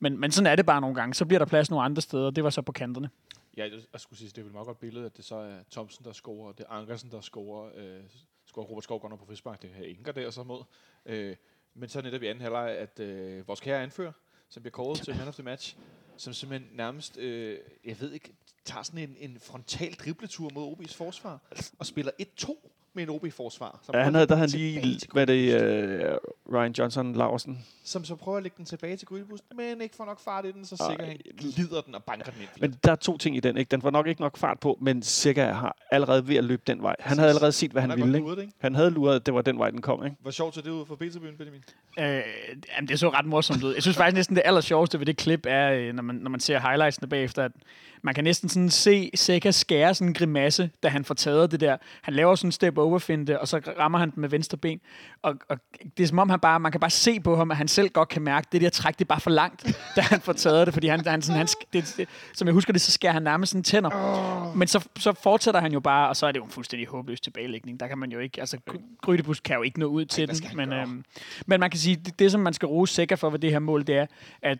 men, men sådan er det bare nogle gange. Så bliver der plads nogle andre steder, og det var så på kanterne. Ja, jeg skulle sige, det er vel meget godt billede, at det så er Thomsen, der scorer, det er Ankersen, der scorer, øh, scorer Robert Skov på frispark, det her Inger der så mod. Øh, men så netop i anden halvleg, at øh, vores kære anfører, som bliver kåret til man of the match, som simpelthen nærmest, øh, jeg ved ikke, tager sådan en, en frontal dribletur mod OB's forsvar, og spiller 1-2 med en OB-forsvar. Ja, han havde, der havde lige, hvad det, uh, Ryan Johnson Larsen. Som så prøver at lægge den tilbage til Grydebus, men ikke får nok fart i den, så sikkert han lider den og banker den ind. Men der er to ting i den, ikke? Den får nok ikke nok fart på, men sikkert har allerede ved at løbe den vej. Han havde allerede set, hvad han, han ville, luret, ikke? Han havde luret, at det var den vej, den kom, ikke? Hvor sjovt så det ud for Peterbyen, Benjamin? Øh, jamen, det så ret morsomt ud. Jeg synes faktisk næsten, det aller sjoveste ved det klip er, øh, når man, når man ser highlightsene bagefter, at man kan næsten sådan se Seca skære sådan en grimasse, da han får taget det der. Han laver sådan en step over finte, og så rammer han den med venstre ben. Og, og det er som om, han bare, man kan bare se på ham, at han selv godt kan mærke, at det der træk, det er bare for langt, da han får taget det. Fordi han, han, sådan, han det, det, som jeg husker det, så skærer han nærmest sådan tænder. Men så, så fortsætter han jo bare, og så er det jo en fuldstændig håbløs tilbagelægning. Der kan man jo ikke, altså Grydebus kan jo ikke nå ud til Ej, den. Men, øhm, men man kan sige, det, det som man skal rose Seca for ved det her mål, det er, at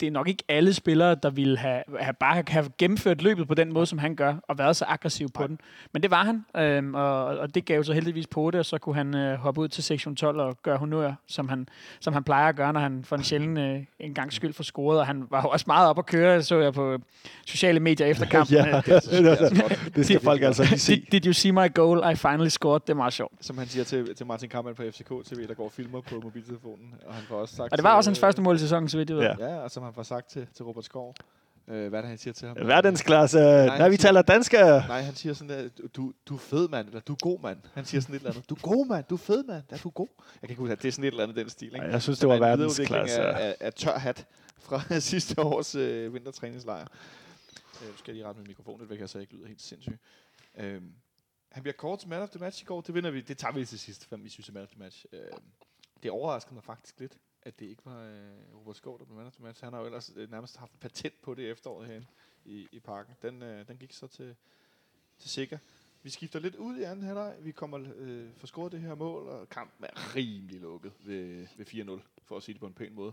det er nok ikke alle spillere, der ville have, have bare have gennemført løbet på den måde, som han gør, og været så aggressiv på Nej. den. Men det var han, øhm, og, og det gav så heldigvis på det, og så kunne han øh, hoppe ud til sektion 12 og gøre honør, som han, som han plejer at gøre, når han for en sjælden øh, en gang skyld får scoret. Og han var jo også meget op at køre, så jeg på sociale medier efter kampen. ja, Øh, det, det skal folk altså lige se. did, did you see my goal? I finally scored. Det er meget sjovt. Som han siger til, til Martin Kampmann på FCK TV, der går og filmer på mobiltelefonen. Og han får også sagt Og det var også hans øh, første mål i sæsonen, så vidt jeg ved. Ja. Ja, og som han får sagt til, til Robert Skov. Øh, hvad er det, han siger til ham? Verdensklasse. Når vi siger- taler dansk. Nej, han siger sådan, at du, du er fed, mand. Eller du er god, mand. Han siger sådan et eller andet. Du er god, mand. Du er fed, mand. Ja, du er god. Jeg kan ikke huske, at det er sådan et eller andet den stil. Ikke? Jeg synes, det var er verdensklasse. Af, af, af tør hat fra sidste års øh, vintertræningslejr. Øh, nu skal jeg lige rette min mikrofon lidt væk, her, så jeg ikke lyder helt sindssyg. Øh, han bliver kort til man of the match i går. Det vinder vi. Det tager vi til sidst, hvem vi synes er man of the match. Øh, det overraskede mig faktisk lidt, at det ikke var øh, Robert Skov, der blev man of the match. Altså, han har jo ellers øh, nærmest haft patent på det efteråret herinde i, i parken. Den, øh, den gik så til, til sikker. Vi skifter lidt ud i anden halvleg. Vi kommer øh, for scoret det her mål, og kampen er rimelig lukket ved, ved 4-0, for at sige det på en pæn måde.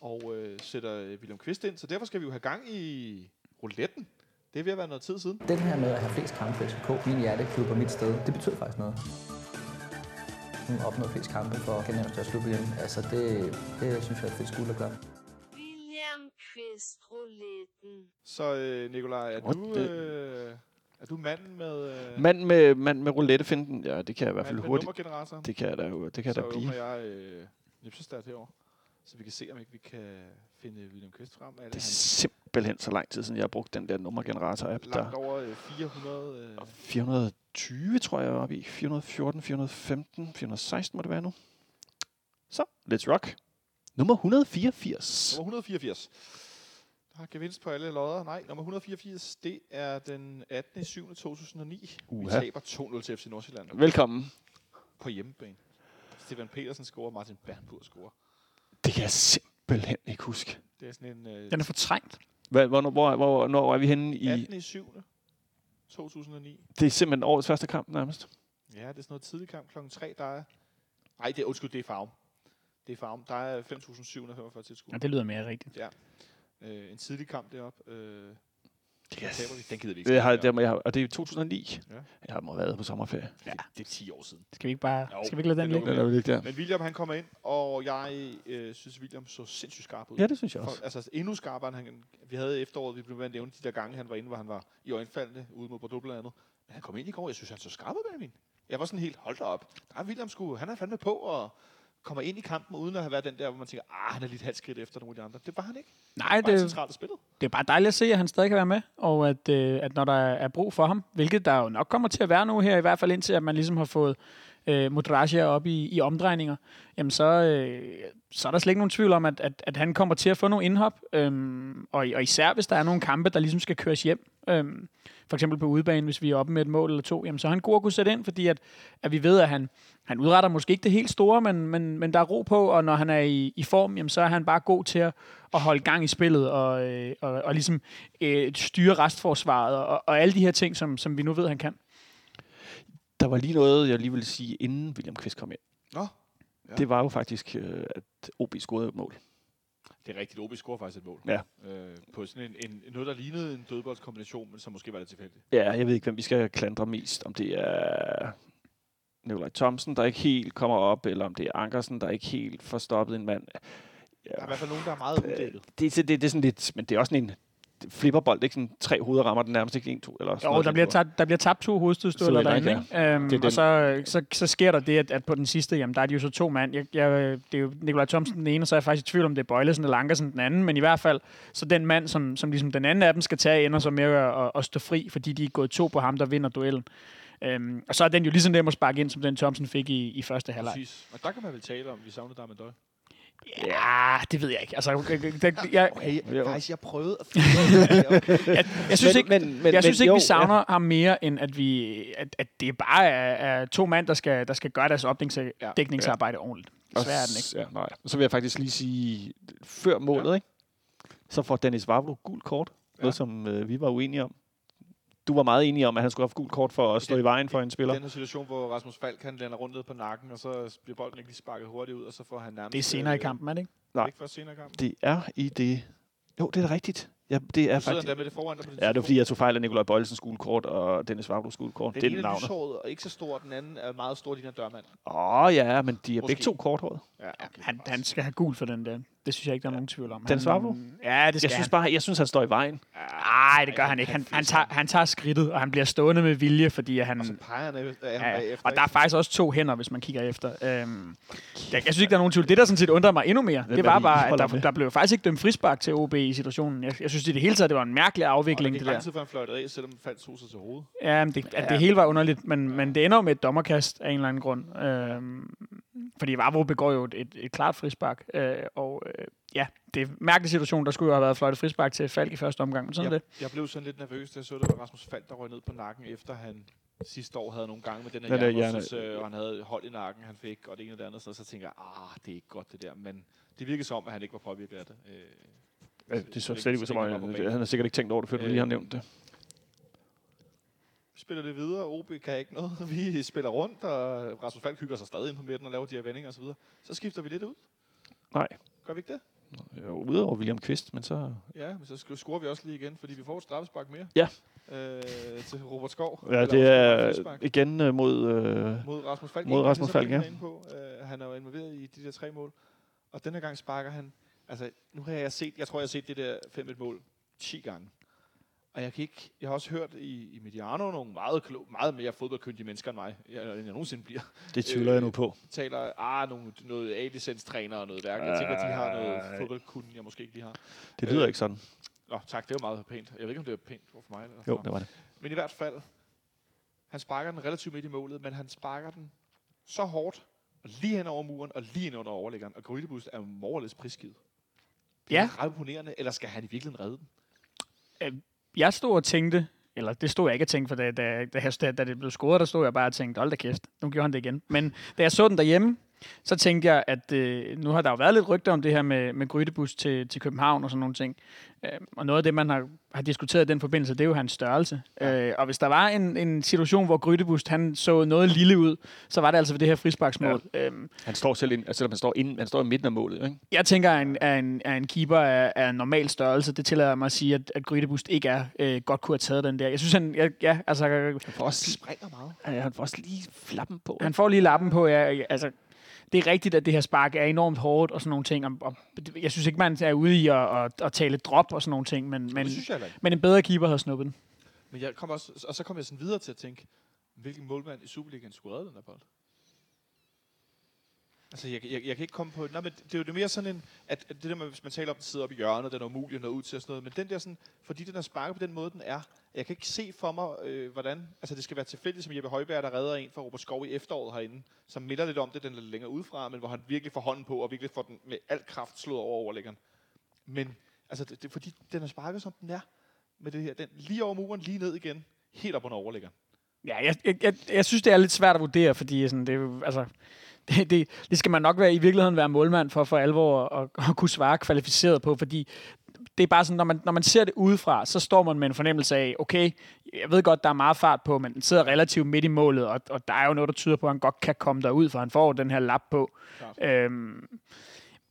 Og øh, sætter øh, William Kvist ind, så derfor skal vi jo have gang i rouletten. Det er ved at være noget tid siden. Den her med at have flest kampe for FCK, min hjerteklub og mit sted, det betyder faktisk noget. Hun opnået flest kampe for Skandinavs største klub igen. Altså det, det synes jeg er fedt skuld at gøre. William Kvist Rouletten. Så øh, Nikolaj, er du, øh, er du manden med, øh, Mand med, mand med roulettefinden. Ja, det kan jeg i hvert fald hurtigt. Det kan jeg da, jo- det kan så da blive. åbner jeg øh, Nipsestat herovre, så vi kan se, om ikke vi kan finde William Kvist frem. Er det, Det er han simpelthen så lang tid siden, jeg har brugt den der nummergenerator-app. langt Der over øh, 400... Øh, 420, tror jeg, er oppe i. 414, 415, 416 må det være nu. Så, let's rock. Nummer 184. Nummer 184. Der har gevinst på alle lodder. Nej, nummer 184, det er den 18. 7. 2009. Vi Uha. taber 2-0 til FC Nordsjælland Velkommen. på hjemmebane. Stefan Petersen scorer, Martin Bernburg scorer. Det kan jeg simpelthen ikke huske. Det er sådan en øh, Den er fortrængt. Hvad, hvornår, hvor, hvor, hvornår er vi henne i... 18. 7. 2009. Det er simpelthen årets første kamp nærmest. Ja, det er sådan noget tidlig kamp klokken 3. Der er... Nej, det er, undskyld, det er Farum. Det er Farum. Der er 5.745 tilskuere. Ja, det lyder mere rigtigt. Øh, en tidlig kamp deroppe. Øh, Det, den. Den gider vi ikke. det, har, det, må jeg, og det er 2009. Ja. Jeg har må have været på sommerferie. det, det er 10 år siden. Skal vi ikke bare Jo, skal vi ikke lade den ligge? Den der. Men William, han kommer ind, og jeg øh, synes, William så sindssygt skarp ud. Ja, det synes jeg også. For, altså endnu skarpere, end han, vi havde efteråret, vi blev ved at nævne de der gange, han var inde, hvor han var i øjenfaldene ude mod Bordeaux blandt andet. Men han kom ind i går, jeg synes, han så skarp ud, Benjamin. Jeg var sådan helt, hold da op. Der er William sgu, han er fandme på, og kommer ind i kampen, uden at have været den der, hvor man tænker, ah, han er lidt halvt skridt efter nogle af de andre. Det var han ikke. Nej, Det det, centralt spillet. det er bare dejligt at se, at han stadig kan være med, og at, øh, at når der er brug for ham, hvilket der jo nok kommer til at være nu her, i hvert fald indtil at man ligesom har fået øh, Modrasja op i, i omdrejninger, jamen så, øh, så er der slet ikke nogen tvivl om, at, at, at han kommer til at få nogle indhop, øhm, og, og især hvis der er nogle kampe, der ligesom skal køres hjem, øhm, for eksempel på udebane, hvis vi er oppe med et mål eller to, jamen så er han god at kunne sætte ind, fordi at, at vi ved, at han, han udretter måske ikke det helt store, men, men, men der er ro på, og når han er i, i form, jamen så er han bare god til at, at holde gang i spillet, og, øh, og, og ligesom øh, styre restforsvaret, og, og alle de her ting, som, som vi nu ved, han kan. Der var lige noget, jeg lige ville sige, inden William Kvist kom ind. Nå, Ja. Det var jo faktisk, øh, at OB scorede et mål. det er rigtigt. OB scorer faktisk et mål. Ja. Øh, på sådan en, en, noget, der lignede en dødboldskombination, men som måske var lidt tilfældigt. Ja, jeg ved ikke, hvem vi skal klandre mest. Om det er Nikolaj Thomsen, der ikke helt kommer op, eller om det er Ankersen, der ikke helt får stoppet en mand. Der er i hvert fald nogen, der er meget uddækket. Det, det, det, det er sådan lidt, men det er også sådan en flipperbold, ikke sådan tre hoveder rammer den nærmest ikke en, to, eller sådan Jo, noget, der bliver, tabt, der bliver tabt to er det derinde, ikke? Øhm, Det er og så, så, så sker der det, at, at på den sidste, jamen der er de jo så to mand. Jeg, jeg, det er jo Nikolaj Thomsen den ene, og så er jeg faktisk i tvivl om, det er Bøjlesen eller Ankersen den anden, men i hvert fald, så den mand, som, som ligesom den anden af dem skal tage, ender så med at, at, at stå fri, fordi de er gået to på ham, der vinder duellen. Øhm, og så er den jo lige så nem at sparke ind, som den Thomsen fik i, i første halvleg. Præcis. Og der kan man vel tale om, vi savnede dig med døj. Ja, det ved jeg ikke. Altså, jeg, jeg, jeg, Okay, Jo. guys, jeg prøvede at jeg, jeg synes ikke, men, men, jeg synes men, ikke, jo, vi savner ham mere, end at, vi, at, at det bare er, er to mand, der skal, der skal gøre deres opdækningsarbejde ordentligt. Og Svær er den ikke. Ja, nej. Så vil jeg faktisk lige sige, før målet, ja. ikke? så får Dennis Vavlo gul kort. Ja. Noget, som øh, vi var uenige om. Du var meget enig om, at han skulle have haft gul kort for at stå Det- i vejen for en spiller. Den her situation, hvor Rasmus Falk han lander rundt ned på nakken, og så bliver bolden ikke lige sparket hurtigt ud, og så får han nærmest... Det er senere i øh, kampen, er det ikke? Nej. Ikke først senere i kampen. Det er i det... Jo, det er da rigtigt. Ja, det er Du faktisk... der med det foran dig på det Ja, det var fordi, jeg tog fejl af Nikolaj Bøjelsens gulkort og Dennis Vavlos gulkort. Den Det er ene er navnet. lyshåret og ikke så stor, den anden er meget stor, din er dørmand. Åh, oh, ja, men de er Måske. begge to korthåret. Ja, okay. Han, han skal have gul for den der. Det synes jeg ikke, der er nogen tvivl om. Dennis Han- Vavlo? Ja, det skal Jeg synes han. bare, jeg synes, han står i vejen. Nej, det gør han ikke. Han, han, tager, han tager skridtet, og han bliver stående med vilje, fordi at han... Og så peger ham Ja, bagefter. og der er faktisk også to hænder, hvis man kigger efter. Øhm, jeg, jeg synes ikke, der er nogen tvivl. Det, der sådan set undrer mig endnu mere, det er var det, bare, at der, der blev faktisk ikke dømt frispark til OB i situationen. Jeg, jeg synes i det hele taget, det var en mærkelig og afvikling, det det gik lang der. tid, før han fløjtede af, selvom han faldt to sig til hovedet. Ja, men det, at det hele var underligt, men, men det ender med et dommerkast af en eller anden grund. Øhm, fordi Vavro begår jo et, et, et klart frispark, øh, og øh, ja, det er en mærkelig situation. Der skulle jo have været fløjtet frispark til Falk i første omgang, men sådan jeg, er det. jeg blev sådan lidt nervøs, da jeg så, det var Rasmus Falk, der røg ned på nakken, efter han sidste år havde nogle gange med den her Den der øh, og han havde hold i nakken, han fik, og det ene og det andet, så, så tænker jeg, ah, det er ikke godt det der, men det virkede som, at han ikke var påvirket af det. Øh, Ja, det så slet ikke ud som om, han har sikkert ikke tænkt over det, før du lige har Øh, nævnt det. Vi spiller det videre, OB kan ikke noget. Vi spiller rundt, og Rasmus Falk hygger sig stadig ind på midten og laver de her vendinger osv. Så skifter vi lidt ud. Nej. Gør vi ikke det? Jo, Udover William Kvist, men så... Ja, men så scorer vi også lige igen, fordi vi får et straffespark mere. Ja. Øh, til Robert Skov. Ja, det er igen øh, mod... Øh, mod Rasmus Falk. mod Rasmus Falk, ja. På. Uh, han er jo involveret i de der tre mål. Og denne gang sparker han... Altså, nu har jeg set... Jeg tror, jeg har set det der 5-1-mål 10 gange. Og jeg, kan ikke, jeg har også hørt i, i Mediano nogle meget, klog, meget mere fodboldkyndige mennesker end mig, jeg, end jeg nogensinde bliver, det tvivler jeg nu på. taler ah, nogle, noget A-licenstræner og noget værk. Jeg tænker, at de har noget Ej. fodboldkunde, jeg måske ikke lige har. Det lyder Øh, ikke sådan. Nå, tak, det var meget pænt. Jeg ved ikke, om det var pænt for mig. Eller Jo, det var det. men i hvert fald, han sparker den relativt midt i målet, men han sparker den så hårdt, og lige hen over muren, og lige ind under overlæggeren. Og Grydebust er morerlæs prisgivet. Det er Ja. ret imponerende, eller skal han i virkeligheden redde den? Jeg stod og tænkte, eller det stod jeg ikke og tænkte, for da, da, da, da, da det blev scoret, der stod jeg bare og tænkte, hold da kæft, nu gjorde han det igen. Men da jeg så den derhjemme, så tænkte jeg, at øh, nu har der jo været lidt rygter om det her med, med Grydebus til, til København og sådan nogle ting. Øh, og noget af det, man har, har diskuteret i den forbindelse, det er jo hans størrelse. Ja. Øh, og hvis der var en, en situation, hvor Grydebus han så noget lille ud, så var det altså ved det her frisparksmål. Ja. Øhm, Han står selv ind, altså, han står, ind, han står i midten af målet, ikke? jeg tænker, at en, at en, at en keeper er, er en normal størrelse. Det tillader mig at sige, at, at Grydebust ikke er øh, godt kunne have taget den der. Jeg synes, han, ja, ja altså, Han får også, Springer meget. ja, han får også lige flappen på. Han får lige lappen på, ja, altså, det er rigtigt, at det her spark er enormt hårdt og sådan nogle ting. Og, og jeg synes ikke, man er ude i at, at, at tale drop og sådan nogle ting, men, Men, men, en bedre keeper havde snuppet den. Men jeg kom også, og så kom jeg sådan videre til at tænke, hvilken målmand i Superligaen skulle redde den her bold? Altså, jeg, jeg, jeg kan ikke komme på... Nej, men det er jo det mere sådan en... At, at det der med, hvis man taler om, at den sidder oppe i hjørnet, den er umulig at nå ud til og sådan noget. Men den der sådan... Fordi den er sparket på den måde, den er. Jeg kan ikke se for mig, øh, hvordan... Altså, det skal være tilfældigt, som Jeppe Højberg, der redder en fra Robert Skov i efteråret herinde, som minder lidt om det, den er lidt længere udefra, men hvor han virkelig får hånden på, og virkelig får den med al kraft slået over overlæggeren. Men, altså, det, det, fordi den er sparket, som den er, med det her. Den lige over muren, lige ned igen, helt op under overlæggeren. Ja, jeg, jeg, jeg, jeg synes, det er lidt svært at vurdere, fordi sådan, det, er altså, det, det, det skal man nok være, i virkeligheden være målmand for, for alvor at, at kunne svare kvalificeret på, fordi det er bare sådan, når man, når man ser det udefra, så står man med en fornemmelse af, okay, jeg ved godt, der er meget fart på, men den sidder relativt midt i målet, og, og der er jo noget, der tyder på, at han godt kan komme derud, for han får den her lap på. Klart. Øhm,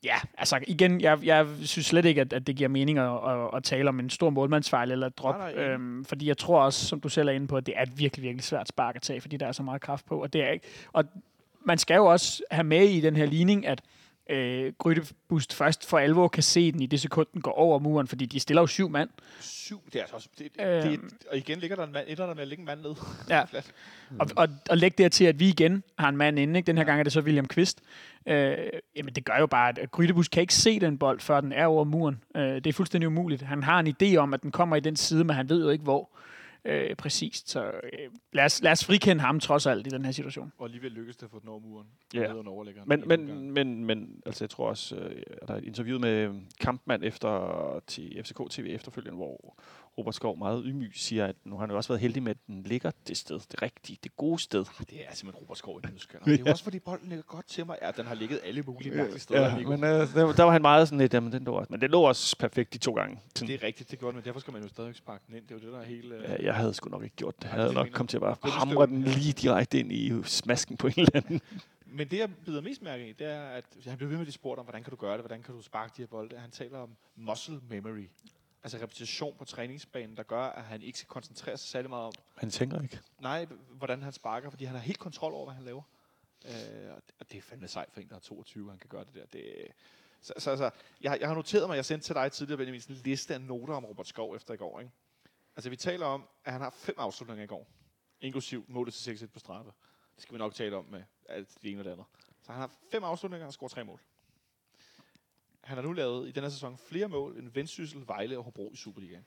ja, altså igen, jeg, jeg synes slet ikke, at, at det giver mening at, at, at tale om en stor målmandsfejl eller et drop, Nej, nej, øhm, fordi jeg tror også, som du selv er inde på, at det er et virkelig, virkelig svært spark at tage, fordi der er så meget kraft på, og det er ikke, og man skal jo også have med i den her ligning, at øh, Grydebust først for alvor kan se den i det sekund, den går over muren, fordi de stiller jo syv mand. Syv, det er altså også... Det, det, Øhm. det, og igen ligger der en mand, der med at ligge en mand ned. Ja. Og, og, og læg det til, at vi igen har en mand inde. Ikke? Den her gang er det så William Kvist. Øh, jamen det gør jo bare, at Grydebus kan ikke se den bold, før den er over muren. Øh, det er fuldstændig umuligt. Han har en idé om, at den kommer i den side, men han ved jo ikke hvor. Øh, præcist. Så øh, lad, os, lad os frikende ham trods alt i den her situation. Og alligevel lykkes det at få den over muren. Ja. Ned under overlæggeren. Men, men, men, men altså, jeg tror også, øh, der er et interview med Kampmann efter til FCK TV efterfølgende, hvor Robert Skov meget ydmyg siger, at nu har han jo også været heldig med, at den ligger det sted, det rigtige, det gode sted. Det er simpelthen Robert Skov i den udskønner. Det er jo også, fordi bolden ligger godt til mig. Ja, den har ligget alle mulige mærkelige steder. Ja, men øh, der, der, var han meget sådan lidt, jamen, den lå også, men den lå også perfekt de to gange. Sådan, det er rigtigt, det gjorde den, men derfor skal man jo stadig sparke den ind. Det er jo det, der er hele... Øh, ja, jeg havde sgu nok ikke gjort det. Jeg havde det nok kommet til at bare hamre den lige direkte ind i smasken på en eller anden. Men det, jeg bider mest mærke i, det er, at han bliver ved med at spurgt om, hvordan kan du gøre det, hvordan kan du sparke de her bolde. Han taler om muscle memory. Altså repetition på træningsbanen, der gør, at han ikke skal koncentrere sig særlig meget om, Han tænker ikke. nej, hvordan han sparker, fordi han har helt kontrol over, hvad han laver. Øh, og det- er fandme sejt for en, der er 22, han kan gøre det der. Det, så, så altså, jeg, jeg har noteret mig, jeg sendte til dig tidligere, Benjamin, en liste af noter om Robert Skov efter i går. Ikke? Altså, vi taler om, at han har fem afslutninger i går, inklusiv målet til 6-1 på straffe. Det skal vi nok tale om med alt det ene og det andet. Så han har fem afslutninger og scorer tre mål. Han har nu lavet i denne sæson flere mål end Vendsyssel, Vejle og Hobro i Superligaen.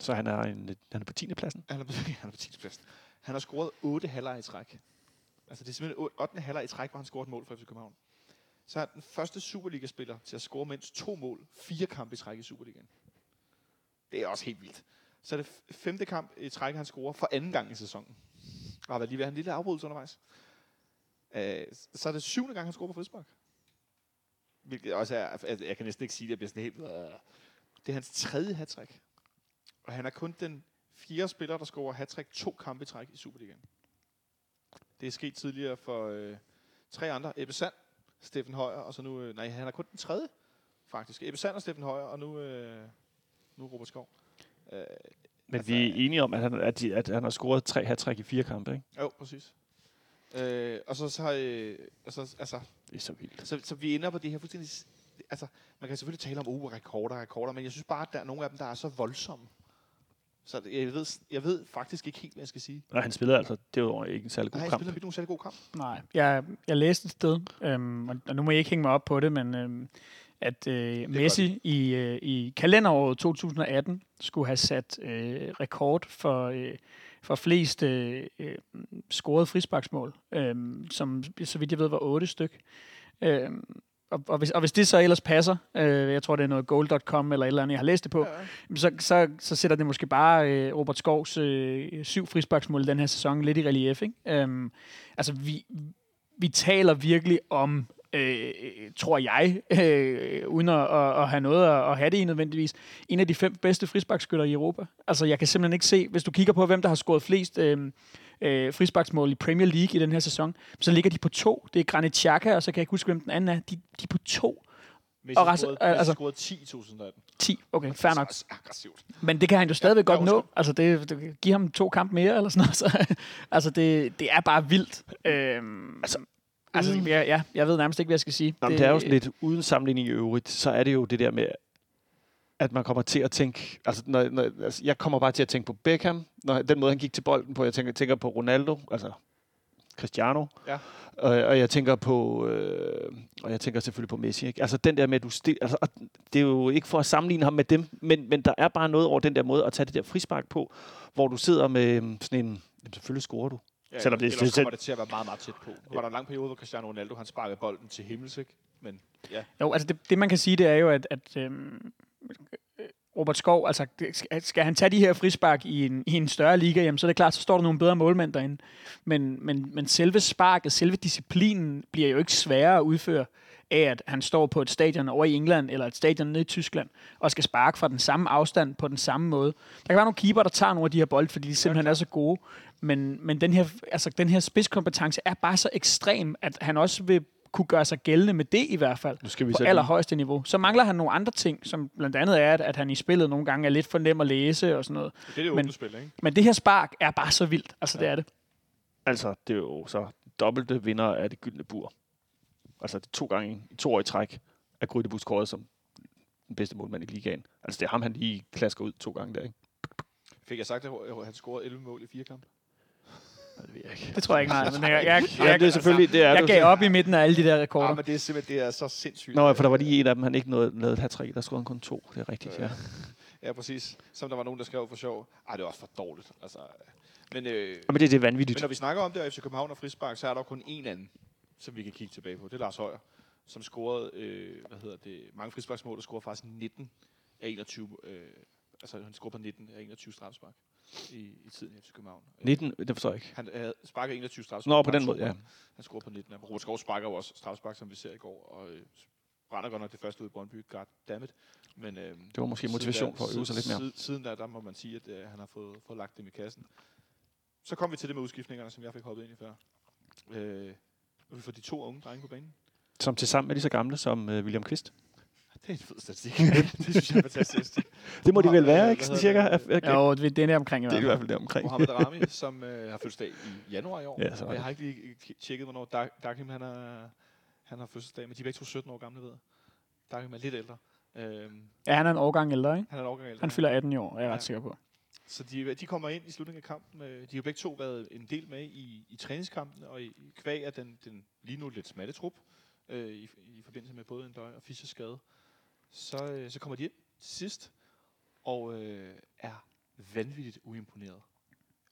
Så han er, en, han er på 10. pladsen. Han er på, han er på 10. plads. Han har scoret 8 halvleje i træk. Altså det er simpelthen 8. halvleg i træk, hvor han scorer et mål for FC København. Så er han den første Superliga-spiller til at score mindst to mål, fire kampe i træk i Superligaen. Det er også helt vildt. Så er det femte kamp i træk, han scorer for anden gang i sæsonen. Der har været lige ved en lille afbrydelse undervejs. Øh, så er det syvende gang, han scorer på frispark. Hvilket også er, altså, jeg kan næsten ikke sige det, jeg bliver sådan helt... Øh. Det er hans tredje hattrick. Og han er kun den fjerde spiller, der scorer hattrick to kampe i træk i Superligaen. Det er sket tidligere for øh, tre andre. Ebbe Sand, Steffen Højer, og så nu... Øh, nej, han er kun den tredje, faktisk. Ebbe Sand og Steffen Højer, og nu, øh, nu Robert Skov. Øh, Men Altså, vi er enige om, at han, at, de, at han har scoret tre hat i fire kampe, ikke? jo, præcis. Øh, og så, så, øh, og så altså, Det er så vildt. så, så vi ender på det her fuldstændig... Altså, man kan selvfølgelig tale om uh, rekorder, rekorder, men jeg synes bare, at der er nogle af dem, der er så voldsomme. Så jeg ved, jeg ved faktisk ikke helt, hvad jeg skal sige. Og han spillede altså, det var ikke en særlig god Nej, han kamp. spiller ikke nogen særlig god kamp. Nej, jeg, jeg læste et sted, øhm, og og nu må jeg ikke hænge mig op på det, men øhm, at øh, Messi i, øh, i kalenderåret 2018 skulle have sat øh, rekord for, øh, for flest øh, øh, scorede frisparksmål, øh, som så vidt jeg ved var otte styk. Øh, og, og, hvis, og hvis det så ellers passer, øh, jeg tror det er noget goal.com eller et eller andet, jeg har læst det på, Ja. så, så, så sætter det måske bare øh, Robert Skovs øh, syv frisparksmål i den her sæson lidt i relief. Ikke? Øhm, altså, vi, vi taler virkelig om, øh, tror jeg, øh, uden at, at, at have noget at, at have det i nødvendigvis, en af de fem bedste frisparkskytter i Europa. Altså, jeg kan simpelthen ikke se, hvis du kigger på, hvem der har scoret flest øh, øh, frisparksmål i Premier League i den her sæson, så ligger de på to. Det er Granit Xhaka, og så kan jeg ikke huske, hvem den anden er. De, de er på to. Messi Og scorede, øh, altså- scorede 10 i 2018. 10. Okay, fair nok. Aggressivt. Men det kan han jo stadigvæk Ja, godt nå. Altså, det, det, give ham to kampe mere, eller sådan noget. Så, altså, det, det er bare vildt. Øhm, altså, altså jeg, ja, jeg ved nærmest ikke, hvad jeg skal sige. Nå, det, det er jo sådan lidt uden sammenligning i øvrigt, så er det jo det der med, at man kommer til at tænke, altså, når, når, altså jeg kommer bare til at tænke på Beckham, når, den måde han gik til bolden på, jeg tænker, tænker på Ronaldo, altså Cristiano, Ja. og, og jeg tænker på, øh, og jeg tænker selvfølgelig på Messi, ikke? altså den der med, at du stil, altså, det er jo ikke for at sammenligne ham med dem, men, men der er bare noget over den der måde at tage det der frispark på, hvor du sidder med øhm, sådan en, jamen selvfølgelig scorer du. Ja, Selvom det- ellers kommer det til at være meget, meget tæt på. Nu var der en lang periode, hvor Cristiano Ronaldo han sparkede bolden til himmels, ikke? Men ja, Jo, altså det, det man kan sige, det er jo, at, at øhm, Robert Skov, altså skal- han tage de her frispark i en, i en større liga, jamen, så er det klart, så står der nogle bedre målmænd derinde. Men, men, men selve sparket, selve disciplinen bliver jo ikke sværere at udføre af, at han står på et stadion over i England, eller et stadion nede i Tyskland, og skal sparke fra den samme afstand på den samme måde. Der kan være nogle keeper, der tager nogle af de her bolde, fordi de simpelthen er så gode. Men, men den, her, altså, den her spidskompetence er bare så ekstrem, at han også vil kunne gøre sig gældende med det i hvert fald Nu skal vi på allerhøjeste niveau. Så mangler han nogle andre ting, som blandt andet er, at, at han i spillet nogle gange er lidt for nem at læse og sådan noget. det er det Men- spil, ikke? Men det her spark er bare så vildt. Altså, det er det. Altså, det er jo så dobbelte vinder af det gyldne bur. Altså, det to gange i to år i træk er Grydebus kåret som den bedste målmand i ligaen. Altså, det er ham, han lige klasker ud to gange der, ikke? Fik jeg sagt, at han scorede 11 mål i fire kampe? Det ved jeg ikke. Det tror jeg ikke, nej. Men jeg, jeg, jeg, Ja, det er selvfølgelig, det er jeg det gav op i midten af alle de der Ja, rekorder. men det er simpelthen det er så sindssygt. Nå, for der var lige en af dem, han ikke nåede, lavede hat der scorede han kun to. Det er rigtigt, ja. Ja, præcis. Som der var nogen, der skrev for sjov. Ej, det er også for dårligt. Altså, men, øh, Men det, det er vanvittigt. men når vi snakker om det, og FC København og frispark, så er der jo kun én anden, som vi kan kigge tilbage på. Det er Lars Højer, som scorede, øh, hvad hedder det, mange frisparksmål, og scorede faktisk 19 af 21, øh, altså han scorede på 19 af 21 straffespark i, i tiden i FC København. Øh, 19, det forstår jeg ikke. Han havde sparket 21 straffespark. Nå, på den måde, ja. Han scorede på 19. Robert Skov sparker jo også straffespark, som vi ser i går, og øh, brænder godt nok det første ud i Brøndby. God damn it. Men, øh, Det var måske motivation for at øve sig lidt mere. Siden, siden der, der må man sige, at øh, han har fået, fået lagt dem i kassen. Så kom vi til det med udskiftningerne, som jeg fik hoppet ind i før. Øh, og vi får de to unge drenge på banen. Som til sammen er lige så gamle som øh, William Kvist. Det er en fed statistik. det synes jeg er fantastisk. Det må de vel være, ikke? Sådan cirka. det? Er- er- Jo, det, det er omkring i Det er i hvert fald. der omkring. Mohamed Rami, som øh, har fødselsdag i januar i år. Ja, så Og jeg det. har ikke lige tjekket, hvornår Dag- han, er, han har fødselsdag, men de er begge to 17 år gamle, ved jeg. Dakim er lidt ældre. Øhm, Ja, han er en årgang ældre, ikke? han er en årgang ældre. Han fylder 18 i år, er jeg Ja. ret sikker på. Så de, de kommer ind i slutningen af kampen. Øh, de har begge to været en del med i, i træningskampen, og i, i kvæg af den, den lige nu lidt smalle trup, øh, i, i forbindelse med både en døj og Fischers skade. Så, øh, så kommer de ind til sidst, og øh, er vanvittigt uimponeret.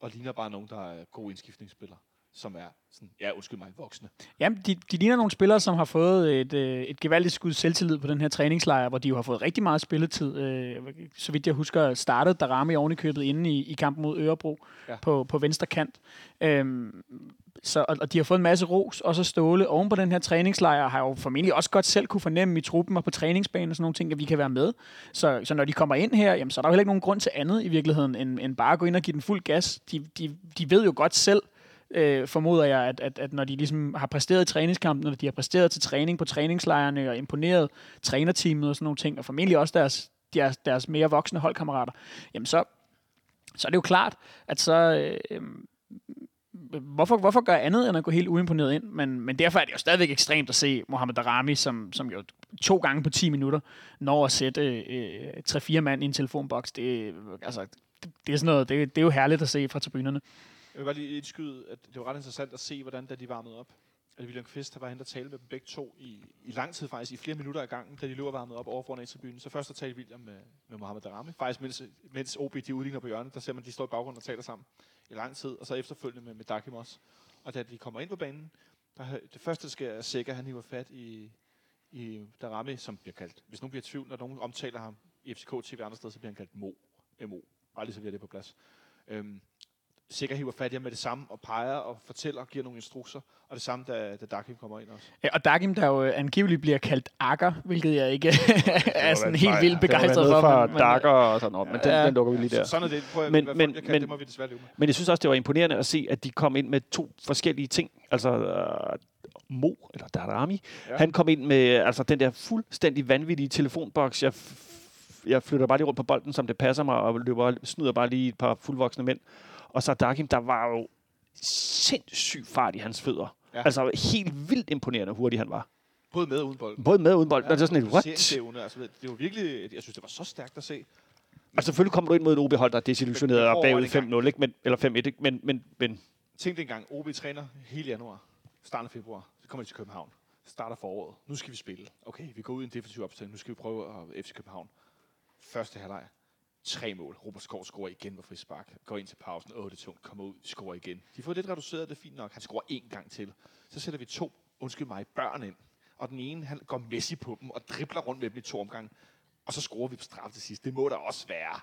Og ligner bare nogen, der er gode indskiftningsspillere, som er sådan, ja, undskyld mig, voksne. Jamen, de, de ligner nogle spillere, som har fået et, øh, et gevaldigt skud selvtillid på den her træningslejr, hvor de jo har fået rigtig meget spilletid. Øh, så vidt jeg husker, startede Darami oven i købet inde i, i kampen mod Ørebro Ja. på, på venstre kant. Øhm, så, og, og de har fået en masse ros, og så Ståle oven på den her træningslejr har jo formentlig også godt selv kunne fornemme i truppen og på træningsbanen og sådan nogle ting, at vi kan være med. Så, så når de kommer ind her, jamen, så er der jo heller ikke nogen grund til andet i virkeligheden, end, end bare at gå ind og give den fuld gas. De, de, de ved jo godt selv, øh, formoder jeg, at, at, at når de ligesom har præsteret i træningskampen, når de har præsteret til træning på træningslejrene og imponeret trænerteamet og sådan nogle ting, og formentlig også deres, deres, deres mere voksne holdkammerater, jamen så, så er det jo klart, at så... Øh, Hvorfor, hvorfor gøre andet end at gå helt uimponeret ind? Men, men derfor er det jo stadigvæk ekstremt at se Mohamed Darami, som, som jo to gange på 10 minutter når at sætte øh, 3-4 mand i en telefonboks. Det, altså, det, det, er sådan noget, det, det er jo herligt at se fra tribunerne. Jeg vil bare lige indskyde, at det var ret interessant at se, hvordan da de varmede op. At William Kvist var hen og tale med dem begge to i, i lang tid faktisk, i flere minutter i gangen, da de løber varmet op over foran A-tribunen. Så først så talte William med, med Mohamed Darami, faktisk mens, mens OB de udligner på hjørnet, der ser man, de står i baggrunden og taler sammen i lang tid, og så efterfølgende med, med Dakim også. Og da de kommer ind på banen, der, det første, der sker, er sikkert, at han hiver fat i, i Darami, som bliver kaldt, hvis nogen bliver i tvivl, når nogen omtaler ham i FCK TV andre steder, så bliver han kaldt Mo. MO. Aldrig så vi det på plads. Øhm, Sikker hiver fat i ham med det samme og peger og fortæller og giver nogle instrukser. Og det samme, da, da Dakim kommer ind også. Ja, og Dagim, der jo øh, angiveligt bliver kaldt Akker, hvilket jeg ikke er sådan helt vildt begejstret for. fra men- Dakker og sådan noget, men den, Ja. den lukker vi lige der. Så, sådan er det. Prøv at, Men- men- folk, jeg kan, men- det må vi desværre leve med. Men jeg synes også, det var imponerende at se, at de kom ind med to forskellige ting. Altså, øh, Mo, eller Darami, Ja. ja. han kom ind med altså, den der fuldstændig vanvittige telefonboks. Jeg, jeg flytter bare lige rundt på bolden, som det passer mig, og løber, snyder bare lige et par fuldvoksne mænd. Og så Dakim, der var jo sindssyg fart i hans fødder. Ja. Altså helt vildt imponerende, hvor hurtig han var. Både med og uden bold. Både med og uden bold. Ja, altså sådan et, what? Seringsevne, Altså, det var virkelig, jeg synes, det var så stærkt at se. Altså selvfølgelig kommer du ind mod et OB-hold, der er desillusioneret Men- men og bagud det engang? 5-0, ikke? Men, eller 5-1, ikke? Men, men, men Tænk det engang, OB træner hele januar, starten af februar, så kommer de til København, starter foråret, nu skal vi spille. Okay, vi går ud i en defensiv opstilling, nu skal vi prøve at FC København. Første halvleg, tre mål. Robert Skov scorer igen på frispark. Går ind til pausen, åh, det er tungt, kommer ud, scorer igen. De får lidt reduceret, det er fint nok. Han scorer én gang til. Så sætter vi to, undskyld mig, børn ind. Og den ene, han går Messi på dem og dribler rundt med dem i to omgange. Og så scorer vi på straf til sidst. Det må der også være.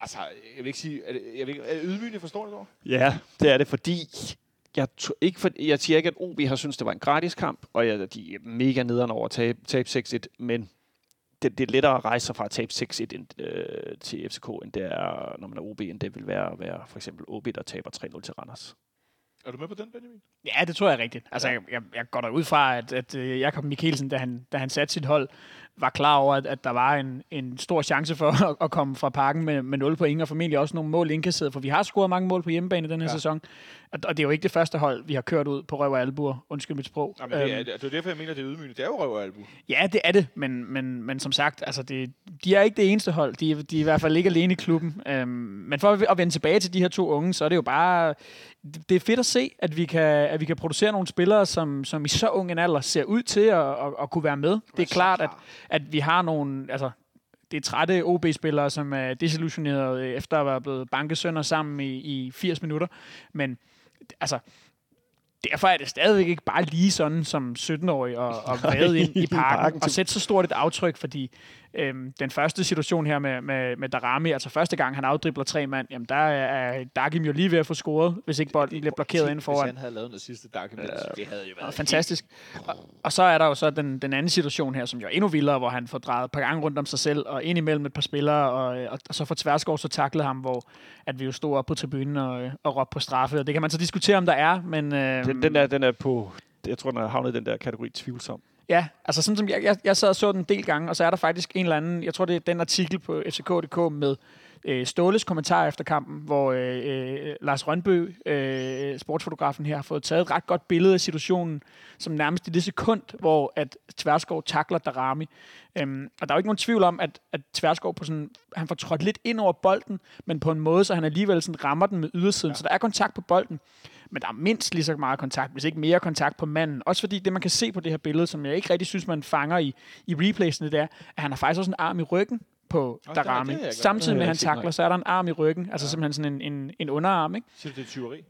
Altså, jeg vil ikke sige, er det, jeg vil ikke, er det ydmygende, forstår du det? Ja, det er det, fordi jeg, tr- ikke for, jeg siger ikke, at OB har synes det var en gratis kamp, og jeg, de er mega nederen over at tabe, tabe 6-1, men det, det er lettere at rejse sig fra at tabe 6-1 end, øh, til FCK, end det er, når man er OB, end det vil være at være for eksempel OB, der taber 3-0 til Randers. Er du med på den, Benjamin? Ja, det tror jeg er rigtigt. Altså, Ja. jeg, jeg, jeg går da ud fra, at, at øh, Jakob Mikkelsen, da han, da han satte sit hold, var klar over, at, at der var en, en stor chance for at, at komme fra parken med, med 0 point, og formentlig også nogle mål indkasseret, for vi har scoret mange mål på hjemmebane i den her Ja. sæson. Og, og det er jo ikke det første hold, vi har kørt ud på røv og albuer. Undskyld mit sprog. Nej, men det, er, Øhm, det er derfor, jeg mener, det er ydmygende. Det er jo røv og albu. Ja, det er det, men, men, men som sagt, altså det, de er ikke det eneste hold. De, de er i hvert fald ikke alene i klubben. Øhm, men for at, vende tilbage til de her to unge, så er det jo bare... Det er fedt at se, at vi kan, at vi kan producere nogle spillere, som, som i så ung en alder ser ud til at, at, at kunne være med. Det er klart, at. At vi har nogle... Altså, det er trætte OB-spillere, som er desillusionerede efter at være blevet bankesønder sammen i, i 80 minutter. Men altså, derfor er det stadigvæk ikke bare lige sådan som 17-årig og, og vade ind i i parken, parken og sætte så stort et aftryk, fordi øhm, den første situation her med, med, med Darami, altså første gang han afdribler tre mand, jamen der er Dagim jo lige ved at få scoret, hvis ikke bolden bliver blokeret ind foran. Hvis han havde lavet noget sidste dag, det havde jo været fantastisk. Og, og så er der jo så den, den anden situation her, som jo er endnu vildere, hvor han får drejet et par gange rundt om sig selv, og ind imellem et par spillere, og, og, og så får Tværsgaard så taklet ham, hvor at vi jo stod op på tribunen og, og råbte på straffe, og det kan man så diskutere, om der er, men... Øh, Den, den, er, den er på jeg tror, den er havnet i den der kategori tvivlsom. Ja, altså sådan som jeg, jeg, jeg sad og så den en del gange, og så er der faktisk en eller anden, jeg tror det er den artikel på fck.dk med øh, Ståles kommentar efter kampen, hvor øh, øh, Lars Rønbø, øh, sportsfotografen her, har fået taget et ret godt billede af situationen, som nærmest i det sekund, hvor at Tverskov takler Darami. Øhm, og der er jo ikke nogen tvivl om, at, at Tverskov på sådan, han får trådt lidt ind over bolden, men på en måde, så han alligevel sådan rammer den med ydersiden. Ja. Så der er kontakt på bolden. Men der er mindst lige så meget kontakt, hvis ikke mere kontakt på manden. Også fordi det, man kan se på det her billede, som jeg ikke rigtig synes, man fanger i, i replaysene, det er, at han har faktisk også en arm i ryggen på er- Darami. Samtidig med, at han takler, så er der en arm i ryggen. Altså simpelthen sådan en, en, en underarm, ikke? Siger du, det er tyveri?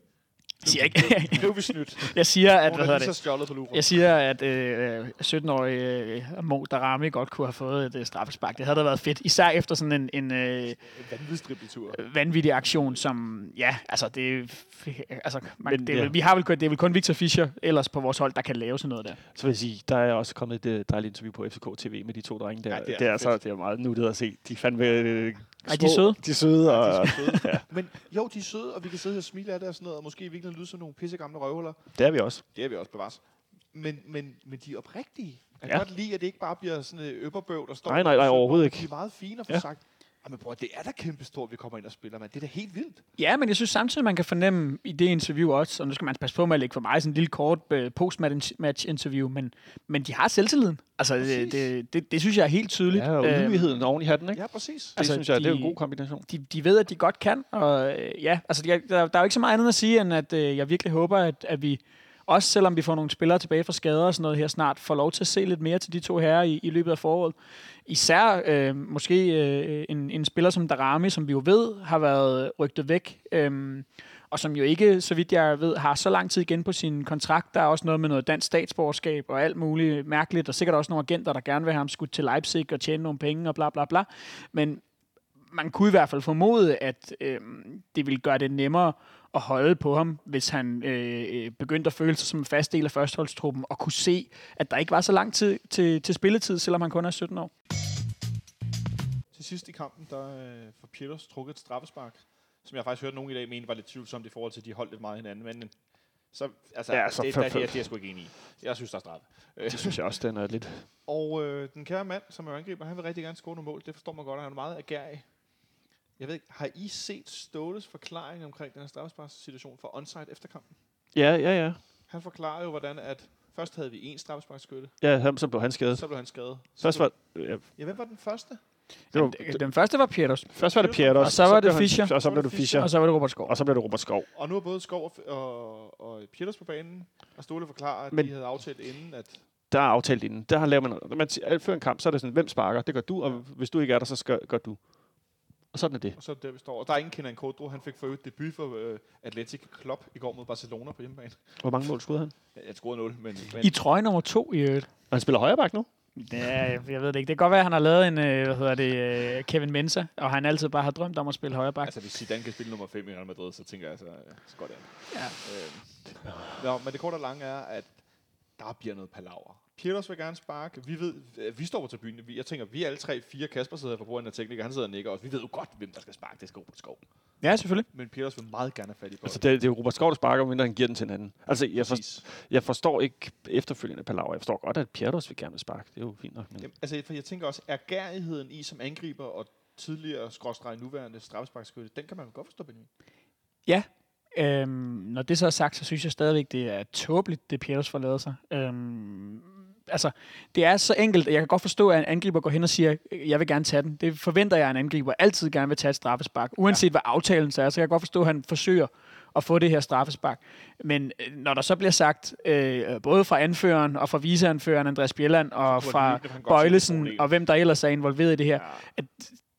Jeg siger, ikke, Det er jo snydt. jeg siger at, hvad er hedder det? på. Jeg siger, at øh, 17-årige øh, Mo Darami godt kunne have fået et øh, straffespark. Det havde da været fedt. Især efter sådan en, en øh, vanvidsdribletur. vanvittig aktion, som, ja, altså det, altså, man, Men, det, er ja. vi har vel, kun- det er vel kun Victor Fischer ellers på vores hold, der kan lave sådan noget der. Så vil jeg sige, der er også kommet et øh, dejligt interview på FCK TV med de to drenge der. Ja, det er det er, fedt. så, det er meget nuttet at se. De fandme øh, Ej, de er søde. De er søde, og Ja. Men jo, de er søde, og vi kan sidde her og smile af det og sådan noget, og måske i virkeligheden lyde som nogle pissegamle røvhuller. det er vi også. Det er vi også bevares. Men, men, men de er oprigtige. Jeg kan Ja. godt lide, at det ikke bare bliver sådan et øpperbøv, der står... Nej, nej, nej, overhovedet ikke. De er meget fine at få Ja. sagt. Men bror, det er da kæmpe stort, at vi kommer ind og spiller, mand. Det er da helt vildt. Ja, men jeg synes samtidig, man kan fornemme i det interview også, og nu skal man passe på med at lægge for mig sådan en lille kort øh, post-match interview, men, men de har selvtilliden. Altså, det, det, det, det, synes jeg er helt tydeligt. Ja, og Øhm, ydmygheden oven i hatten, ikke? Ja, præcis. Det altså, synes jeg, det er en de- god kombination. de, de ved, at de godt kan, og øh, ja, altså der, der er jo ikke så meget andet at sige, end at øh, jeg virkelig håber, at, at vi, også selvom vi får nogle spillere tilbage fra skader og sådan noget her snart, får lov til at se lidt mere til de to herrer i, i løbet af foråret. Især øh, måske øh, en, en spiller som Darami, som vi jo ved har været rygtet væk, øh, og som jo ikke, så vidt jeg ved, har så lang tid igen på sin kontrakt. Der er også noget med noget dansk statsborgerskab og alt muligt mærkeligt, og sikkert også nogle agenter, der gerne vil have ham skudt til Leipzig og tjene nogle penge og bla bla bla. Men man kunne i hvert fald formode, at øh, det ville gøre det nemmere at holde på ham, hvis han øh, øh, begyndte at føle sig som en fast del af førsteholdstruppen, og kunne se, at der ikke var så lang tid til, til spilletid, selvom han kun er 17 år. Til sidst i kampen, der øh, får Pieters trukket et straffespark, som jeg faktisk hørte nogen i dag mene var lidt tvivlsomt i forhold til, at de holdt lidt meget hinanden. Men så, altså, Ja, ja, så så det, for- det, det, er- er jeg sgu ikke enig i. Jeg synes, der er straffe. Øh, Det synes jeg også, den er lidt... Og øh, den kære mand, som er angriber, han vil rigtig gerne score nogle mål. Det forstår man godt, og han er meget agerig. Jeg ved ikke, har I set Ståles forklaring omkring den her straffesparkssituation for onside efter kampen? Ja, ja, ja. Han forklarer jo, hvordan at først havde vi en straffesparkskytte, Ja, han, så blev han skadet. så blev han skadet. Så Først var, ja, Ja, hvem var den første? det var, Den, den første var Pieters, først var det Pieters, Og så var det Fischer. Og så blev det Fischer. og så var det Robert Skov. Og så blev det Robert Skov. Og nu er både Skov og, og, og Pieters på banen, og Ståle forklarer, at Men- de havde aftalt inden, at Der er aftalt inden. Der har lavet man, man før en kamp, så er det sådan, hvem sparker? Det gør du, og hvis du ikke er der, så skal, gør du. Og sådan er det. og så er det der, vi står. Og der er ingen Kenan Kodro. Han fik for øvrigt debut for øh, Atletic Club i går mod Barcelona på hjemmebane. Hvor mange mål scorede han? Ja, Jeg scorede 0, men, men I trøje nummer to i øvrigt. Og han spiller højre bak nu? Ja, jeg ved det ikke. Det kan godt være, at han har lavet en, øh, hvad hedder det, øh, Kevin Mensa, og han altid bare har drømt om at spille højre bak. altså, hvis Zidane kan spille nummer 5 i Real Madrid, så tænker jeg, så, øh, så går det an. Ja. Øh, nå, men det korte og lange er, at der bliver noget palaver. Pieters vil gerne sparke. Vi ved, øh, vi står på tribunen. Vi- Jeg tænker, vi er alle tre, fire. Kasper sidder for bordenden af tekniker. Han sidder og nikker også. Vi ved jo godt, hvem der skal sparke. Det skal Robert Skov. Ja, selvfølgelig. Men Pieters vil meget gerne have fat i bolden. Altså, det, det er jo Robert Skov, der sparker, mindre han giver den til en anden. Altså, jeg, for, jeg forstår ikke efterfølgende Palaver. Jeg forstår godt, at Pieters vil gerne sparke. Det er jo fint nok. Men Jamen, altså, for jeg tænker også, er gærigheden i som angriber og tidligere skråstreg nuværende straffesparkskytte, den kan man godt forstå, Benjamin. Øhm, når det så er sagt, så synes jeg stadigvæk, det er tåbeligt, det Pieters får lavet sig. Øhm, altså, det er så enkelt, jeg kan godt forstå, at en angriber går hen og siger, jeg vil gerne tage den. Det forventer jeg, at en angriber altid gerne vil tage et straffespark. Uanset ja. hvad aftalen så er, så kan jeg godt forstå, at han forsøger at få det her straffespark. Men øh, når der så bliver sagt, øh, både fra anføreren og fra viceanføreren Andreas Bjelland og fra Bøjlesen og hvem der ellers er involveret i det her, Ja. at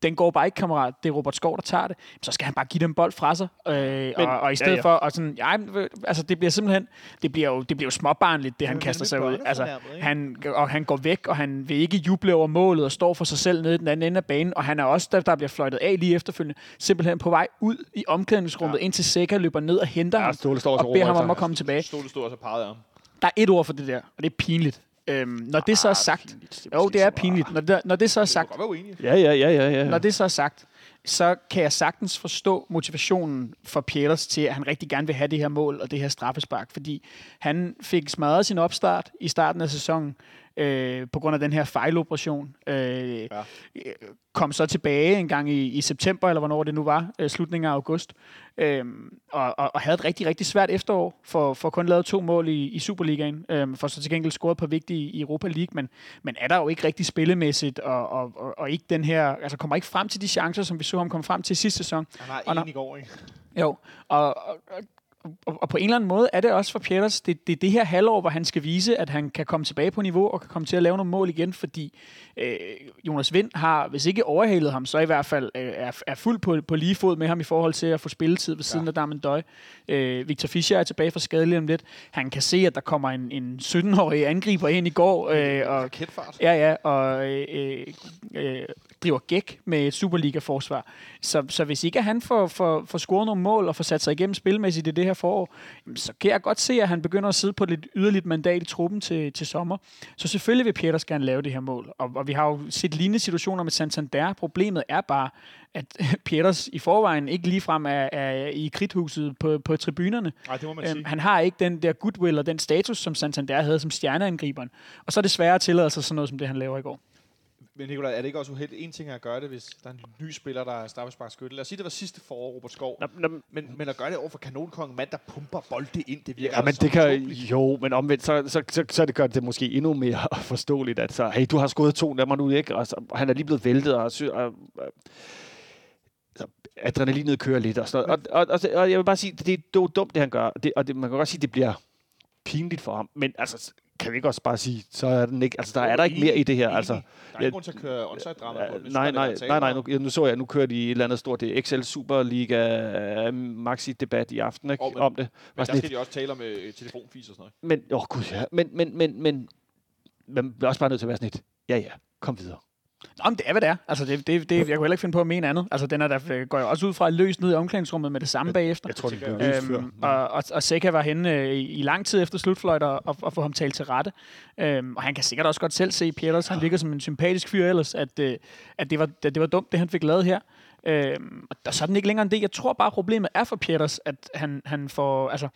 den går bare ikke, kammerat. Det er Robert Skov, der tager det. Så skal han bare give dem bold fra sig. Øh, Men, og, og, i stedet ja, ja, ja. ja. for, og sådan, ja, øh, altså det bliver simpelthen, det bliver jo, det bliver jo småbarnligt, det han men kaster sig ud. Altså, han, og han går væk, og han vil ikke juble over målet og står for sig selv nede i den anden ende af banen, og han er også, der, der bliver fløjtet af lige efterfølgende, simpelthen på vej ud i omklædningsrummet, ja. indtil Sækker løber ned og henter Ja, ham, står og beder ham om at komme tilbage. Ståle stod også og pegede ham. Der er et ord for det der, og det er pinligt. Øhm, når det så er Ah, sagt, pinligt. jo, måske det er pinligt. Når det, når det så er sagt. Ja, ja, ja, ja, ja. når det så er sagt, så kan jeg sagtens forstå motivationen for Pieters til, at han rigtig gerne vil have det her mål og det her straffespark, fordi han fik smadret sin opstart i starten af sæsonen øh, på grund af den her fejloperation. Øh, ja. Kom så tilbage en gang i, i september, eller hvornår det nu var, øh, slutningen af august, øh, og, og, og havde et rigtig, rigtig svært efterår, for, for kun lavet to mål i, i Superligaen, øh, for så til gengæld scoret på vigtige i Europa League, men, men er der jo ikke rigtig spillemæssigt, og, og, og, og ikke den her, altså kommer ikke frem til de chancer, som vi så ham komme frem til sidste sæson. Han Og når- en i går, ikke? Jo, og, og, og, og på en eller anden måde er det også for Pieters, det, det er det her halvår, hvor han skal vise, at han kan komme tilbage på niveau og kan komme til at lave nogle mål igen, fordi øh, Jonas Vind har, hvis ikke overhalet ham, så i hvert fald øh, er, er fuld på, på lige fod med ham i forhold til at få spilletid ved siden ja. af Darmen Døj. Øh, Victor Fischer er tilbage fra skade lige om lidt. Han kan se, at der kommer en, en 17-årig angriber ind i går, øh, og. Ja, ja, og øh, øh, driver gæk med Superliga-forsvar. Så, så hvis ikke han får, får, får scoret nogle mål og får sat sig igennem spilmæssigt i det her forår, jamen, så kan jeg godt se, at han begynder at sidde på et lidt yderligt mandat i truppen til, til sommer. Så selvfølgelig vil Peters gerne lave det her mål. Og, og vi har jo set lignende situationer med Santander. Problemet er bare, at Peters i forvejen ikke ligefrem er, er i kridthuset på, på tribunerne. Nej, det må man Øhm, sige. han har ikke den der goodwill og den status, som Santander havde som stjerneangriberen. Og så er det sværere at tillade sig sådan noget, som det han laver i går. Men Nicolaj, er det ikke også uheldigt? En ting er at gøre det, hvis der er en ny spiller, der er straffesparkskytte. Lad os sige, det var sidste forår, Robert Skov. Nå, nå, Men, men at gøre det over for kanonkongen, mand, der pumper bolde ind, det virker Ja, men altså det kan, utroligt. jo, men omvendt, så, så, så, så det gør det måske endnu mere forståeligt, at så, hey, du har skåret to, lad mig nu ikke, og, så, og han er lige blevet væltet, og, og, og så adrenalinet kører lidt, og sådan noget. Og, og, og, og, jeg vil bare sige, det, er dumt, det han gør, det, og det, man kan godt sige, det bliver pinligt for ham, men altså, kan vi ikke også bare sige, så er den ikke, altså, der er der ikke mere i det her, altså. Der er ikke grund til at køre onside-drama på. Det. Nej, nej, nej, nej, nu, nu så jeg, nu kører de et eller andet stort, det er XL Superliga uh, maxi-debat i aften, ikke? Og, men- om det. Men der skal de også tale om øh, telefonfis og sådan noget. men, åh oh, gud, ja. Men, men, men, men, man bliver også bare nødt til at være sådan lidt, ja, ja, kom videre. Nå, men det er, hvad det er. Altså, det, det, det, jeg kunne heller ikke finde på at mene andet. Altså, den er der, går jo også ud fra løst ned i omklædningsrummet med det samme bagefter. Jeg tror, det jeg. før. Øhm, og, og, og Seca var henne øh, i, lang tid efter slutfløjt og, og, og få ham talt til rette. Øhm, og han kan sikkert også godt selv se, Pieters, han virker som en sympatisk fyr ellers, at, øh, at, det, var, at det var dumt, det han fik lavet her. Øhm, og der, så er den ikke længere end det. Jeg tror bare, problemet er for Pieters, at han, han får... Altså,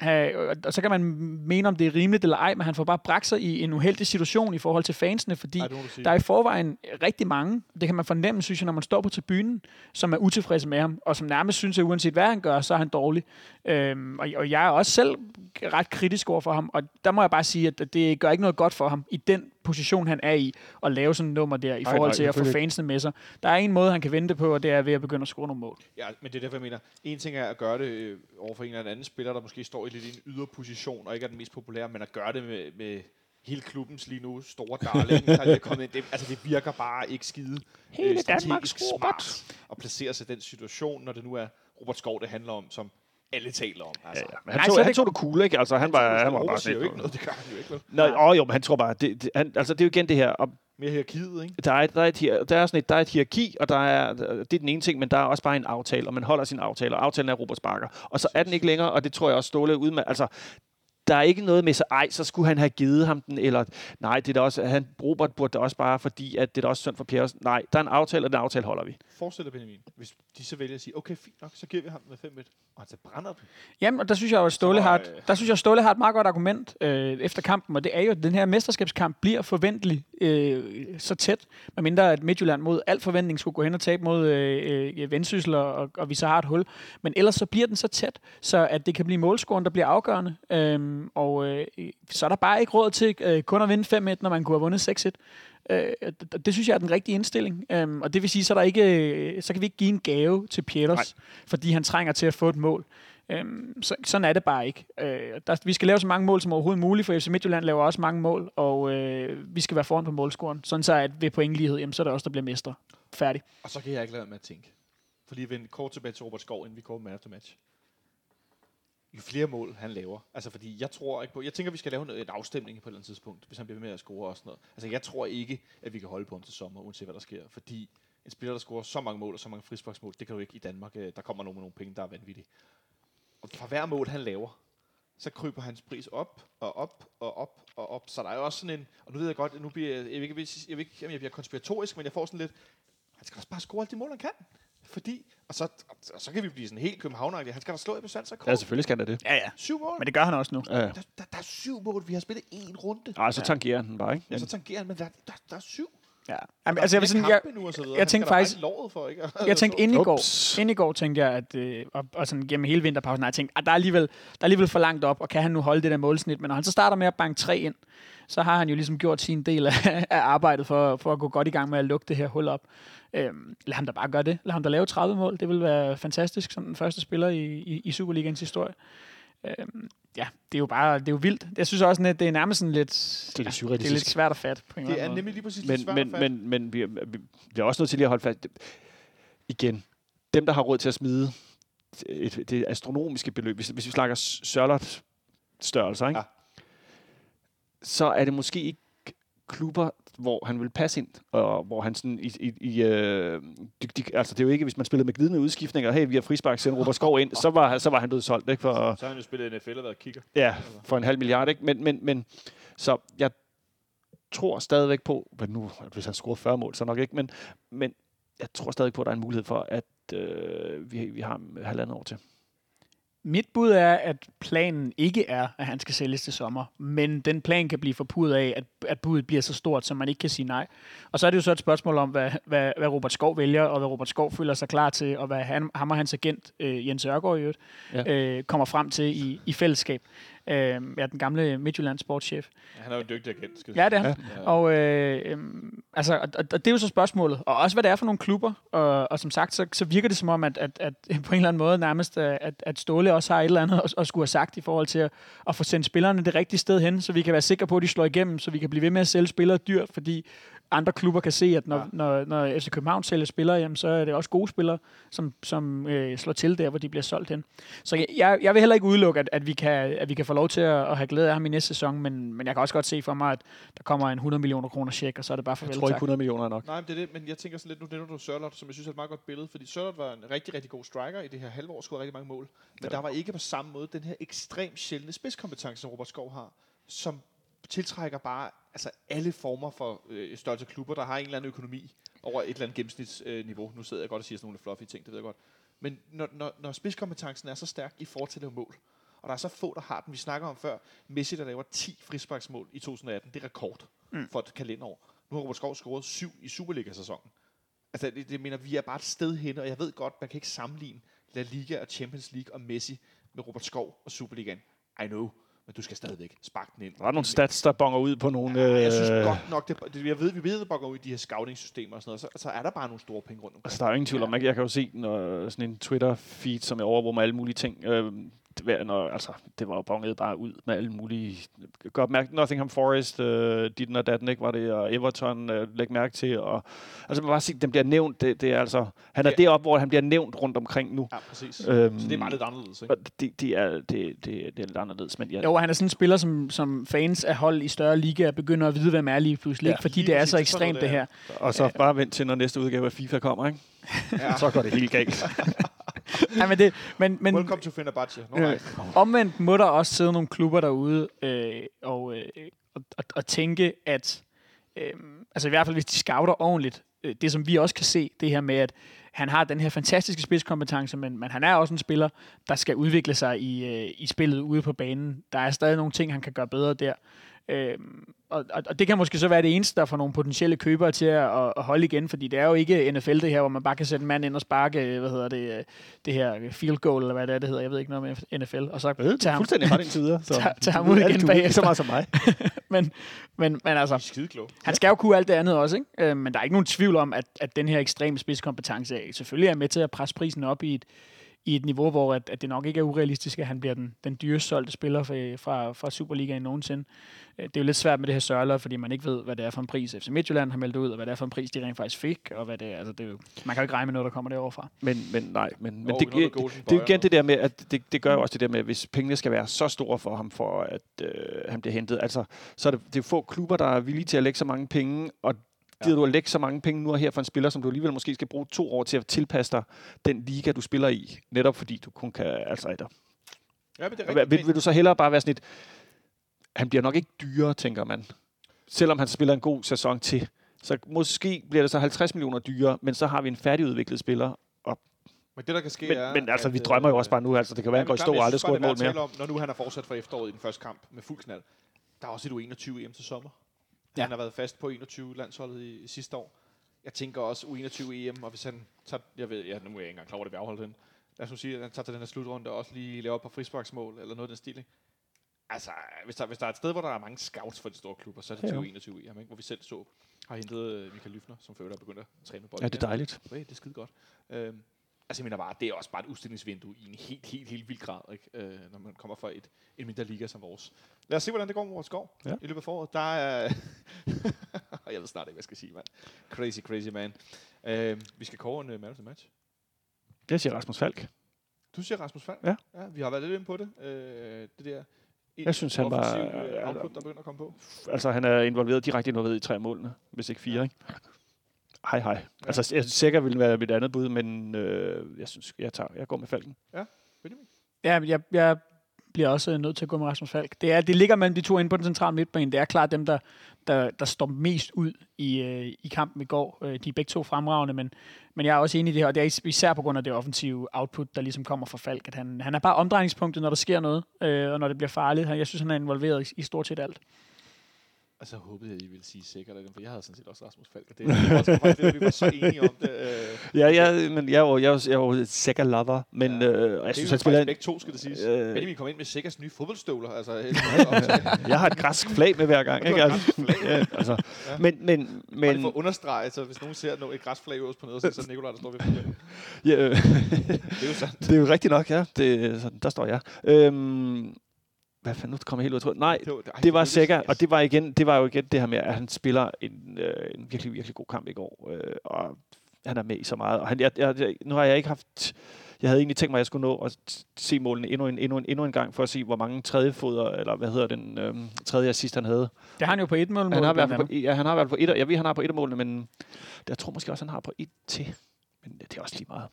have, og så kan man mene, om det er rimeligt eller ej, men han får bare bragt sig i en uheldig situation i forhold til fansene, fordi Ej, der er i forvejen rigtig mange, det kan man fornemme, synes jeg, når man står på tribunen, som er utilfredse med ham, og som nærmest synes, at uanset hvad han gør, så er han dårlig. Øhm, og, og jeg er også selv ret kritisk over for ham, og der må jeg bare sige, at det gør ikke noget godt for ham i den position, han er i, at lave sådan et nummer der, i Nej, forhold nej, til at få fansene med sig. Der er en måde, han kan vente på, og det er ved at begynde at score nogle mål. Ja, men det er derfor, jeg mener, en ting er at gøre det øh, over for en eller anden spiller, der måske står i lidt i en yderposition, og ikke er den mest populære, men at gøre det med, med hele klubbens lige nu store darling, der er kommet ind. Det, altså, det virker bare ikke skide Hele øh, strategisk Danmarks Robert. smart at placere sig i den situation, når det nu er Robert Skov, det handler om, som alle taler om. Altså. Ja, ja. Men han, Nej, tog, så han det- tog det cool, ikke? Altså, han var, han var bare siger jo ikke noget, det gør han jo ikke. vel? Nej, åh, jo, men han tror bare, det, det, han, altså, det er jo igen det her, og Mere hierarkiet, ikke? der er, der, er et, der er sådan et, der er et hierarki, og der er, det er den ene ting, men der er også bare en aftale, og man holder sin aftale, og aftalen er Robert Sparker. Og så er den ikke længere, og det tror jeg også Ståle ud med. Altså, der er ikke noget med så, ej, så skulle han have givet ham den, eller nej, det er også, han, Robert burde da også bare, fordi at det er da også synd for Per. Nej, der er en aftale, og den aftale holder vi. Forestil dig, Benjamin, hvis de så vælger at sige, okay, fint nok, så giver vi ham med 5-1, og han så brænder den. Jamen, og der synes jeg jo, at Ståle, Så, har et, øh, der synes jeg, at Ståle har et meget godt argument øh, efter kampen, og det er jo, at den her mesterskabskamp bliver forventelig øh, så tæt, medmindre at Midtjylland mod al forventning skulle gå hen og tabe mod øh, øh, Vendsyssel, og, og, vi så har et hul. Men ellers så bliver den så tæt, så at det kan blive målscoren, der bliver afgørende. Øhm, og øh, så er der bare ikke råd til øh, kun at vinde 5-1, når man kunne have vundet 6-1. Øh, det, det synes jeg er den rigtige indstilling. Øhm, og det vil sige, så, er der ikke, øh, så kan vi ikke give en gave til Pieters, fordi han trænger til at få et mål. Øhm, så, sådan er det bare ikke. Øh, der, vi skal lave så mange mål som overhovedet muligt, for FC Midtjylland laver også mange mål, og øh, vi skal være foran på målscoren. Sådan så, at ved pointlighed, jamen, så er der også, der bliver mestre. Færdig. Og så kan jeg ikke lade med at tænke. For lige at vende kort tilbage til Robert Skov, inden vi kommer med after match. Jo flere mål han laver. Altså fordi jeg tror ikke på... Jeg tænker, vi skal lave noget, en afstemning på et eller andet tidspunkt, hvis han bliver ved med at score og sådan noget. Altså jeg tror ikke, at vi kan holde på ham til sommer, uanset hvad der sker. Fordi en spiller, der scorer så mange mål og så mange frisparksmål, det kan du ikke i Danmark. Øh, der kommer nogen med nogle penge, der er vanvittige. Og for hver mål, han laver, så kryber hans pris op og op og op og op. Så der er jo også sådan en, og nu ved jeg godt, nu bliver jeg, jeg, ved ikke, jeg ved ikke, jeg bliver konspiratorisk, men jeg får sådan lidt, han skal også bare score alle de mål, han kan. Fordi, og så, og så kan vi blive sådan helt københavneragtige. Han skal da slå Ebbe Svans rekord. Ja, selvfølgelig skal der det. Ja, ja. Syv mål. Men det gør han også nu. Ja. Der, der, der, er syv mål. Vi har spillet én runde. Ej, så tangerer han den bare, ikke? Ja, så tangerer han, men der, der, der er syv. Ja. Jamen, altså, jeg, sådan, jeg, nu og så videre. jeg tænkte faktisk- lovet for, ikke? jeg tænkte inden i går, inden i går tænkte jeg, at, øh, og, og sådan gennem hele vinterpausen, har jeg tænkt, at der er, alligevel, der er alligevel for langt op, og kan han nu holde det der målsnit? Men når han så starter med at banke tre ind, så har han jo ligesom gjort sin del af, af arbejdet for, for at gå godt i gang med at lukke det her hul op. Øhm, lad ham da bare gøre det. Lad ham da lave 30 mål. Det vil være fantastisk som den første spiller i, i, i Superligans historie. Øhm, ja, det er jo bare det er jo vildt. Jeg synes også, at det er nærmest sådan lidt, Det er lidt det er surrealistisk. lidt svært at fatte. På en Det er måde. nemlig lige præcis men, lidt svært men, at fatte. men, men vi, vi, vi er også nødt til lige at holde fast. Igen, dem, der har råd til at smide et, det astronomiske beløb, hvis, hvis vi snakker Sørlot størrelser, ikke? Ja. så er det måske ikke klubber, hvor han vil passe ind, og hvor han sådan i, i, i øh, de, de, altså det er jo ikke, hvis man spillede med glidende udskiftninger, hey, vi har frispark, send Robert Skov ind, så var, så var han blevet solgt, ikke? For, Så har han jo spillet NFL og været kigger. Ja, for en halv milliard, ikke? Men, men, men så jeg tror stadigvæk på, men nu, hvis han scorer 40 mål, så nok ikke, men, men jeg tror stadig på, at der er en mulighed for, at øh, vi, vi har halvandet år til. Mit bud er, at planen ikke er, at han skal sælges til sommer, men den plan kan blive forpudet af, at, at budet bliver så stort, så man ikke kan sige nej. Og så er det jo så et spørgsmål om, hvad, hvad, hvad Robert Skov vælger, og hvad Robert Skov føler sig klar til, og hvad han, ham og hans agent, øh, Jens Ørgaard i øvrigt, ja. øh, kommer frem til i, i fællesskab. Øh, ja, den gamle Midtjyllands sportschef. Ja, han er jo en dygtig agent. Skal Ja, det er Ja. han. Og, øh, øhm, altså, og, og det er jo så spørgsmålet. Og også, hvad det er for nogle klubber. Og, og som sagt, så, så virker det som om, at, at, at på en eller anden måde nærmest, øh, at, at Ståle også har et eller andet at, at skulle have sagt i forhold til at, at få sendt spillerne det rigtige sted hen, så vi kan være sikre på, at de slår igennem, så vi kan blive ved med at sælge spillere dyrt, fordi andre klubber kan se, at når, Ja. ja. når, når FC København sælger spillere, jamen, så er det også gode spillere, som, som øh, slår til der, hvor de bliver solgt hen. Så jeg, jeg, jeg vil heller ikke udelukke, at, at, vi kan, at vi kan få lov til at, at have glæde af ham i næste sæson, men, men jeg kan også godt se for mig, at der kommer en 100 millioner kroner check, og så er det bare Jeg farvel tror ikke tak. 100 millioner er nok. Nej, men det er det, men jeg tænker sådan lidt, nu nævner du Sørlot, som jeg synes er et meget godt billede, fordi Sørlot var en rigtig, rigtig god striker i det her halvår, scorede rigtig mange mål, men der var ikke på samme måde den her ekstremt sjældne spidskompetence, som Robert Skov har, som tiltrækker bare altså alle former for øh, størrelse klubber, der har en eller anden økonomi over et eller andet gennemsnitsniveau. Øh, niveau. nu sidder jeg godt og siger sådan nogle fluffy ting, det ved jeg godt. Men når, når, når spidskompetencen er så stærk i forhold til at lave mål, og der er så få, der har den, vi snakker om før, Messi, der laver 10 frisparksmål i 2018, det er rekord mm. for et kalenderår. Nu har Robert Skov scoret syv i Superliga-sæsonen. Altså, det, det mener, vi er bare et sted hen, og jeg ved godt, man kan ikke sammenligne La Liga og Champions League og Messi med Robert Skov og Superligaen. I know, men du skal stadigvæk sparke den ind. Der er nogle stats, der bonger ud på nogle... Ja, jeg synes øh, godt nok, det, det, jeg ved, vi ved, at bonger ud i de her scouting-systemer og sådan noget, så, så er der bare nogle store penge rundt omkring. Altså, der er jo ingen tvivl om, jeg, jeg kan jo se når, sådan en Twitter-feed, som jeg overvåger med alle mulige ting. Øh, det, var- når, altså, det var jo bonget bare ud med alle mulige... Godt mærke, Nottingham Forest, øh, dit og datten, ikke, var det, og Everton, øh, læg mærke til. Og, altså, man bare se, den bliver nævnt. Det, det er altså, han er Ja. deroppe, hvor han bliver nævnt rundt omkring nu. Ja, præcis. Øhm, så det er bare lidt anderledes, ikke? Det, det, er, det, det, det er lidt anderledes, men ja, Jo, han er sådan en spiller, som, som fans af hold i større ligaer begynder at vide, hvem er lige pludselig. Ja, Ja, fordi lige det er så ekstremt, det det her. og så bare vent til, når næste udgave af FIFA kommer, ikke? Ja. Så går det helt galt. Ja, men, det, men, men Welcome to Fenerbahce. No, Øh, omvendt må der også sidde nogle klubber derude øh, og, øh, og, og, og tænke, at øh, altså i hvert fald hvis de scouter ordentligt, øh, det som vi også kan se, det her med, at han har den her fantastiske spidskompetence, men, men han er også en spiller, der skal udvikle sig i, øh, i spillet ude på banen. Der er stadig nogle ting, han kan gøre bedre der. Øh, og, og, og det kan måske så være det eneste, der får nogle potentielle købere til at, at, holde igen, fordi det er jo ikke NFL det her, hvor man bare kan sætte en mand ind og sparke, hvad hedder det, øh, det her field goal, eller hvad det er, det hedder, jeg ved ikke noget med NFL, og så Øh, du tage er ham, fuldstændig ret indtil videre. Så Tag- tag ham ud ved igen ved ikke så meget som mig. men, men, men altså, skide kloge. han skal jo kunne alt det andet også, ikke? Øh, men der er ikke nogen tvivl om, at, at den her ekstreme spidskompetence selvfølgelig er med til at presse prisen op i et, i et niveau, hvor at, at det nok ikke er urealistisk, at han bliver den, den dyrest solgte spiller fra, fra, fra Superligaen nogensinde. Øh, Det er jo lidt svært med det her sørler, fordi man ikke ved, hvad det er for en pris FC Midtjylland har meldt ud, og hvad det er for en pris, de rent faktisk fik, og hvad det er. Altså, det er jo, man kan jo ikke regne med noget, der kommer derovre fra. Men, men nej, men, men det, det, Golden det er igen det der med, at det, det gør jo også det der med, at hvis pengene skal være så store for ham, for at øh, han bliver hentet, altså, så er det, det er få klubber, der er villige til at lægge så mange penge, og gider du at lægge så mange penge nu og her for en spiller, som du alligevel måske skal bruge to år til at tilpasse dig den liga, du spiller i, netop fordi du kun kan, altså, et, Ja, men det er Vil, rigtigt. vil du så hellere bare være sådan et... Han bliver nok ikke dyrere, tænker man. Selvom han spiller en god sæson til. Så måske bliver det så 50 millioner dyrere, men så har vi en færdigudviklet spiller. Men det, der kan ske, Men, er... men altså, at, vi drømmer jo øh, også bare nu. Altså, det kan være, Ja, han går i stå og aldrig scorer et er mål mere. Om, når nu han har fortsat fra efteråret i den første kamp med fuld knald. Der er også et U21 EM til sommer. Ja. Ja. Han har været fast på 21-landsholdet i, i sidste år. Jeg tænker også U21 EM, og hvis han tager... Jeg ved, ja, nu er jeg ikke engang klar over, det bliver afholdt den. Lad os nu sige, at han tager til den her slutrunde og også lige laver et par frisparksmål, eller noget af den stil. ikke? Altså, hvis der, hvis der er et sted, hvor der er mange scouts for de store klubber, så er det til Ja. U21 EM, ikke? hvor vi selv så har hentet øh, Michael Lyfner, som for øvrigt er begyndt at træne med bolden. Ja, det er dejligt. Okay, det er skide godt. Øhm, altså, jeg mener bare, det er også bare et udstillingsvindue i en helt, helt, helt vild grad, ikke? Øh, når man kommer fra et, en mindre liga som vores. Lad os se, hvordan det går med vores skov Ja. i løbet af foråret. Der er... jeg ved snart ikke, hvad jeg skal sige, mand. Crazy, crazy man. Øhm, vi skal kåre en uh, man of the match. Jeg siger Rasmus Falk. Du siger Rasmus Falk? Ja. ja. vi har været lidt inde på det. Øh, det der... Jeg synes, han var- øh, output, der begynder at komme på. Altså, han er involveret, direkte involveret i tre målene, hvis ikke fire, ikke? Hej, hej. Ja. Altså, jeg sikkert vil være mit andet bud, men øh, jeg synes, jeg, tager, jeg går med Falken. Benjamin? Ja, jeg, jeg bliver også nødt til at gå med Rasmus Falk. Det, er, det ligger mellem de to inde på den centrale midtbane. Det er klart dem, der, der, der står mest ud i, øh, i kampen i går. Øh, de er begge to fremragende, men, men jeg er også enig i det her, og det er is- især på grund af det offensive output, der ligesom kommer fra Falk. At han, han er bare omdrejningspunktet, når der sker noget, øh, og når det bliver farligt. Han- Jeg synes, han er involveret i, i stort set alt. Altså, jeg håbede, at I ville sige sikkert, for jeg havde sådan set også Rasmus Falk. og Det, det var, faktisk det, vi var så enige om det. Øh, Ja, ja men jeg er jo, jeg er jo, jeg er jo sikker lover, men Ja. ja. øh, og jeg det er synes, han spiller... faktisk begge to, skal det siges. Øh. Benjamin kom ind med Sikkers nye fodboldstøvler. Altså, Jeg har et græsk flag med hver gang, ikke? Altså, ja, altså. Men, men, Men men, for at understrege, så hvis nogen ser et græsflag øverst på nederst, så er det Nikolaj, der står ved det. ja, øh, Det er jo sandt. det er jo rigtigt nok, ja. Det, sådan, der står jeg. Øhm, hvad fanden, nu kommer jeg helt ud af tråden. Nej, Det var, det var sikkert, og det var, igen, det var jo igen det her med, at han spiller en, øh, en virkelig, virkelig god kamp i går, øh, og han er med i så meget. Og han, jeg, jeg, nu har jeg ikke haft... Jeg havde egentlig tænkt mig, at jeg skulle nå at se målene endnu en, endnu en, endnu en gang, for at se, hvor mange tredje foder, eller hvad hedder den, øh, tredje assist, han havde. Det har han jo på et mål. Han har, fald på, ja, han har fald på et, jeg ved, han har på et af målene, men jeg tror måske også, han har på et til. Men det er også lige meget.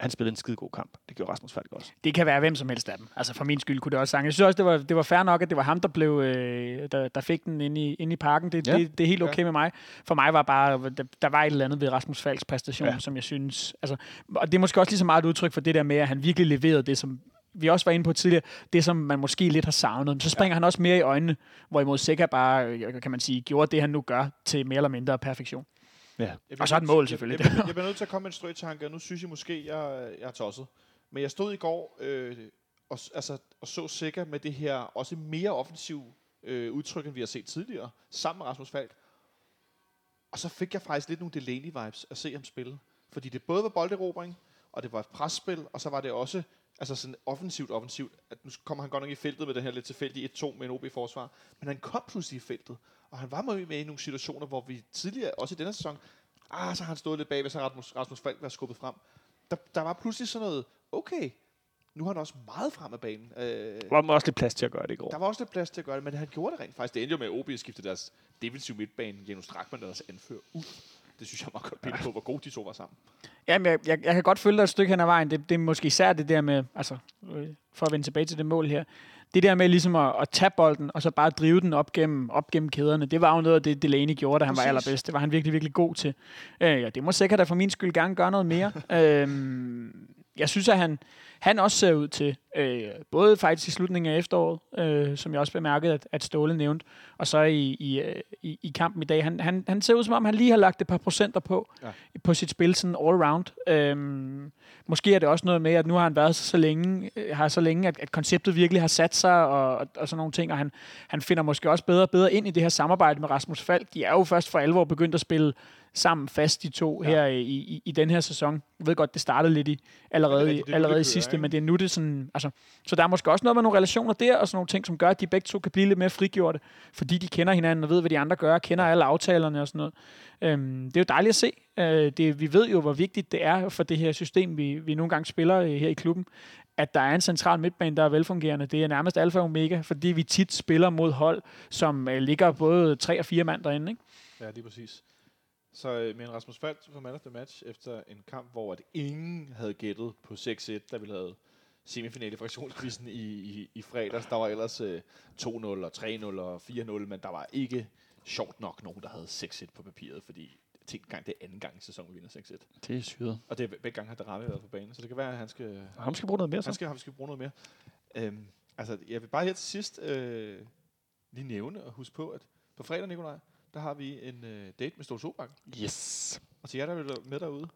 Han spillede en skide god kamp. Det gjorde Rasmus Falk også. Det kan være hvem som helst af dem. Altså for min skyld kunne det også sange. Jeg synes også, det var, det var fair nok, at det var ham, der, blev, øh, der, der fik den inde i, inde i parken. Det, Ja. det, det er helt okay Ja. med mig. For mig var bare, der, der var et eller andet ved Rasmus Falks præstation, Ja. som jeg synes... Altså, og det er måske også lige så meget et udtryk for det der med, at han virkelig leverede det, som vi også var inde på tidligere, det som man måske lidt har savnet. Men så springer ja. han også mere i øjnene, hvorimod Sikker bare, øh, kan man sige, gjorde det, han nu gør, til mere eller mindre perfektion. Ja. Og så et mål, selvfølgelig. Jeg, jeg, jeg bliver nødt til at komme med en strøtanke, og nu synes jeg måske, jeg, jeg er tosset. Men jeg stod i går øh, og, altså, og så sikker med det her også mere offensiv øh, udtryk, end vi har set tidligere, sammen med Rasmus Falk. Og så fik jeg faktisk lidt nogle Delaney-vibes at se ham spille. Fordi det både var bolderobring, og det var et presspil, og så var det også altså sådan offensivt offensivt. At nu kommer han godt nok i feltet med den her lidt tilfældige 1-2 med en OB-forsvar. Men han kom pludselig i feltet. Og han var med med i nogle situationer, hvor vi tidligere, også i denne sæson, ah, så har han stået lidt bagved, så Rasmus, Rasmus Falk været skubbet frem. Der, der var pludselig sådan noget, okay, nu har han også meget frem af banen. Øh, Der var også lidt plads til at gøre det i går. der var også lidt plads til at gøre det, men han gjorde det rent faktisk. Det endte jo med, at OB skiftede deres defensive midtbane, Janus Strakman, deres anfører, ud. Det synes jeg meget godt billede på, hvor gode de to var sammen. Jamen, jeg, jeg, jeg kan godt følge dig et stykke hen ad vejen. Det, det er måske især det der med, altså, øh, for at vende tilbage til det mål her, det der med ligesom at, at tage bolden, og så bare drive den op gennem, op gennem kæderne, det var jo noget af det, Delaney gjorde, da han Præcis. var allerbedst. Det var han virkelig, virkelig god til. Øh, ja, det må sikkert da for min skyld gerne gøre noget mere. øh, jeg synes, at han, han også ser ud til, øh, både faktisk i slutningen af efteråret, øh, som jeg også bemærkede, at, at Ståle nævnte, og så i, i, øh, i, i kampen i dag. Han, han, han ser ud som om, han lige har lagt et par procenter på, Ja. på sit spil, sådan all around. Øhm, måske er det også noget med, at nu har han været så, så længe, øh, har så længe at, at konceptet virkelig har sat sig, og, og, og sådan nogle ting, og han, han finder måske også bedre og bedre ind i det her samarbejde med Rasmus Falk. De er jo først for alvor begyndt at spille sammen fast, de to, Ja. ja. her i, i, i den her sæson. Jeg ved godt, det startede lidt i, allerede, det er nu, allerede i sidste, ikke? men det er nu det sådan, altså, så der er måske også noget med nogle relationer der, og sådan nogle ting, som gør, at de begge to kan blive lidt mere frigjorte, fordi de kender hinanden og ved, hvad de andre gør, kender alle aftalerne og sådan noget. Øhm, det er jo dejligt at se. Øh, det, vi ved jo, hvor vigtigt det er for det her system, vi, vi nogle gange spiller øh, her i klubben, at der er en central midtbane, der er velfungerende. Det er nærmest alfa og omega, fordi vi tit spiller mod hold, som øh, ligger både tre og fire mand derinde. Ikke? Ja, lige præcis. Så øh, men Rasmus Falk på man of the match efter en kamp, hvor at ingen havde gættet på 6-1, da vi havde semifinale i fraktionskvisten i, i, i fredags. Der var ellers øh, 2-0 og 3-0 og 4-0, men der var ikke sjovt nok nogen, der havde 6-1 på papiret, fordi tænk gang, det er anden gang i sæsonen, vi vinder 6-1. Det er syret. Og det er begge gange har Darami været på banen, så det kan være, at han skal, Ham skal bruge noget mere, så. han skal, han skal bruge noget mere. Øhm, altså, jeg vil bare her til sidst øh, lige nævne og huske på, at på fredag, Nikolaj, der har vi en øh, date med Ståle Solbakken. Yes. Og til jer, der er med derude,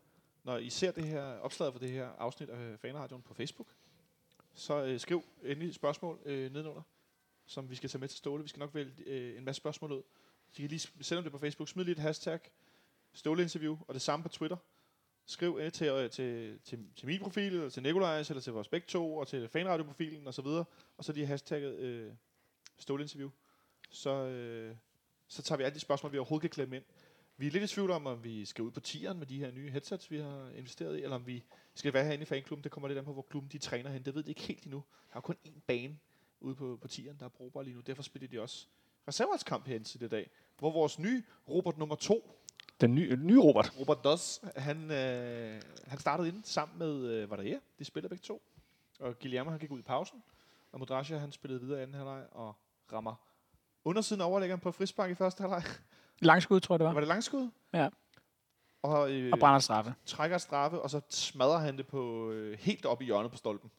når I ser det her opslag for det her afsnit af Fanradioen på Facebook, så øh, skriv endelig spørgsmål øh, nedenunder, som vi skal tage med til Ståle. Vi skal nok vælge øh, en masse spørgsmål ud. Så I kan lige s- sende det på Facebook. Smid lige et hashtag Ståle-interview, og det samme på Twitter. Skriv øh, til, øh, til, til, til min profil, eller til Nikolajs, eller til vores begge to, og til fanradioprofilen og så videre. Og så lige hashtagget øh, Ståle-interview. Så, øh, så tager vi alle de spørgsmål, vi overhovedet kan klemme ind. Vi er lidt i tvivl om, om vi skal ud på tieren med de her nye headsets, vi har investeret i, eller om vi skal være herinde i fanklubben. Det kommer lidt an på, hvor klubben de træner hen. Det ved de ikke helt endnu. Der er kun én bane ude på, på tieren, der er brugbar lige nu. Derfor spiller de også reserveholdskamp herinde til det dag, hvor vores nye Robert nummer to, Den nye, nye Robert. Robert Doss, han, øh, han startede ind sammen med øh, Vadaia. De spiller begge to. Og Guillermo, han gik ud i pausen. Og Modrasja, han spillede videre i anden halvleg og rammer undersiden af overlæggeren på frispark i første halvleg. Langskud, tror jeg, det var. Var det langskud? Ja. Og, øh, Og brænder straffe. trækker straffe, og så smadrer han det på øh, helt op i hjørnet på stolpen.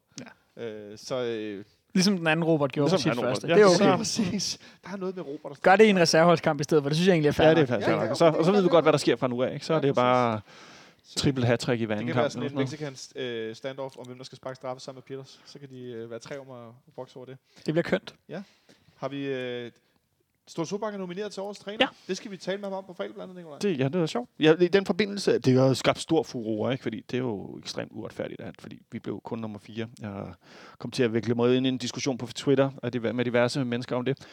Ja. Øh, så øh, Ligesom den anden Robert gjorde Ligesom på sit den anden første. Robert. Det er Ja, okay. så præcis. Der er noget med Robert. Gør det i en reserveholdskamp i stedet for. Det synes jeg egentlig er fair. Ja, det er fast. Ja, Ja, ja, og, så, og så det ved være, godt, det- hvad der sker fra nu af. Ikke? Så Ja, er det bare triple hat-trick i hver Det anden kan være kamp. sådan en eller sådan Mexican øh, standoff om, hvem der skal sparke straffe sammen med Peters. Så kan de øh, være tre om at, bokse over det. Det bliver kønt. Har vi... Øh, Ståle Solbakken er nomineret til årets træner. Ja. Det skal vi tale med ham om på fredag blandt andet. Det, ja, det er sjovt. Ja, I den forbindelse, det har jo skabt stor furore, ikke? fordi det er jo ekstremt uretfærdigt, at, fordi vi blev kun nummer fire. Jeg kom til at vikle mig ind i en diskussion på Twitter af diver- med diverse mennesker om det.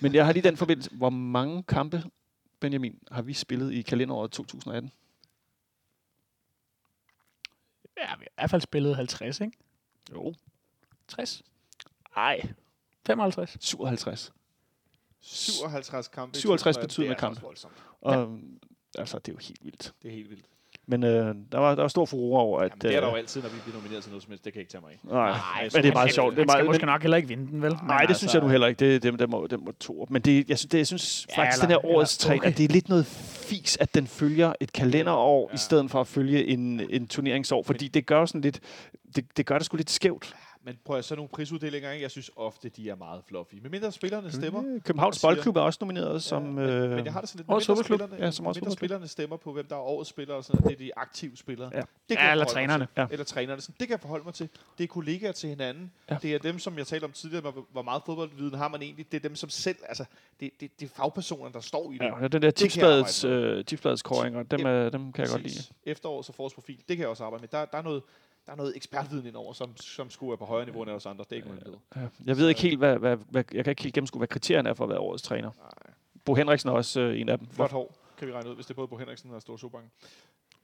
Men jeg har lige den forbindelse, hvor mange kampe, Benjamin, har vi spillet i kalenderåret 2018? Ja, vi har i hvert fald spillet 50, ikke? Jo. 60? Ej, 55? 57. 57 kampe. i 57 2018. betydende kampe. Og, altså, det er jo helt vildt. Det er helt vildt. Men øh, der, var, der var stor furore over, at... Jamen, det er der øh, jo altid, når vi bliver nomineret til noget som helst. Det kan jeg ikke tage mig af. Nej, Nej, men det er meget sjovt. Det er Man skal meget, måske nok heller ikke vinde den, vel? Nej, det synes jeg nu heller ikke. Det, det, det, må, det må to. Men det, jeg synes, det, jeg synes Ja, faktisk, eller- den her årets eller- træner, okay. det er lidt noget fis, at den følger et kalenderår, Ja. ja. i stedet for at følge en, en turneringsår. Fordi det gør sådan lidt, det, det gør det sgu lidt skævt. Men prøv at så nogle prisuddelinger, ikke? jeg synes ofte, de er meget fluffy. Men mindre spillerne stemmer. Øh, Københavns og siger- Boldklub er også nomineret som... men, øh, men jeg har det sådan lidt, årets fodboldklub. spillerne, Ja, som årets mindre spillerne stemmer på, hvem der er årets spillere, og sådan noget. det er de aktive spillere. Ja. Det Ja, jeg eller trænerne. Ja. Eller trænerne. Sådan, det kan jeg forholde mig til. Det er kollegaer til hinanden. Ja. Det er dem, som jeg talte om tidligere, hvor, meget fodboldviden har man egentlig. Det er dem, som selv, altså, det, det, det er fagpersoner, der står i det. Ja, den der kan tipsbladets, øh, tipsbladets koringer, dem, Ja, er, dem kan jeg godt lide. Efterårs og forårsprofil, det kan jeg også arbejde med. Der, der er noget, der er noget ekspertviden indover, som, som skulle være på højere niveau end os andre. Det er ikke nogen hemmelighed. Ja. Jeg ved ikke helt, hvad, hvad, hvad, jeg kan ikke helt gennemskue, hvad kriterierne er for at være årets træner. Nej. Bo Henriksen er også øh, en af dem. Flot hår, kan vi regne ud, hvis det er både på Henriksen og Store Sobank.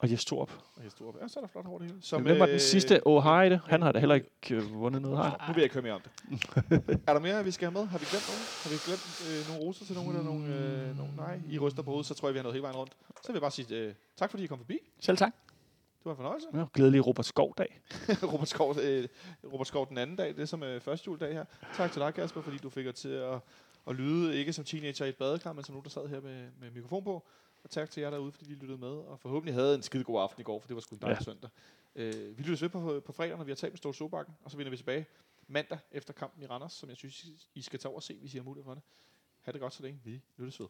Og Jes Torp. Og Hestrup. Ja, så er der flot hår det hele. Som, Hvem var den øh, sidste? O'Heide. Han har da heller ikke øh, vundet noget her. Nu vil jeg ikke høre mere om det. er der mere, vi skal have med? Har vi glemt nogen? Har vi glemt øh, nogle roser til nogen? Eller nogle, øh, nogen? Nej, I ryster på hovedet, så tror jeg, vi har noget hele vejen rundt. Så vil jeg bare sige øh, tak, fordi I kom forbi. Selv tak. Det var en fornøjelse. Ja, glædelig Robert Skov-dag. Robert, Skov, øh, Robert Skov den anden dag, det er som øh, første juledag her. Tak til dig, Kasper, fordi du fik os til at, at lyde, ikke som teenager i et badekar, men som nu, der sad her med, med mikrofon på. Og tak til jer derude, fordi I lyttede med. Og forhåbentlig havde en skide god aften i går, for det var sgu en dejlig ja. søndag. Øh, vi lyttes ved på, på fredag, når vi har talt med Ståle Sobakken, og så vender vi tilbage mandag efter kampen i Randers, som jeg synes, I skal tage over og se, hvis I har mulighed for det. Ha' det godt så længe. Vi lyttes ved.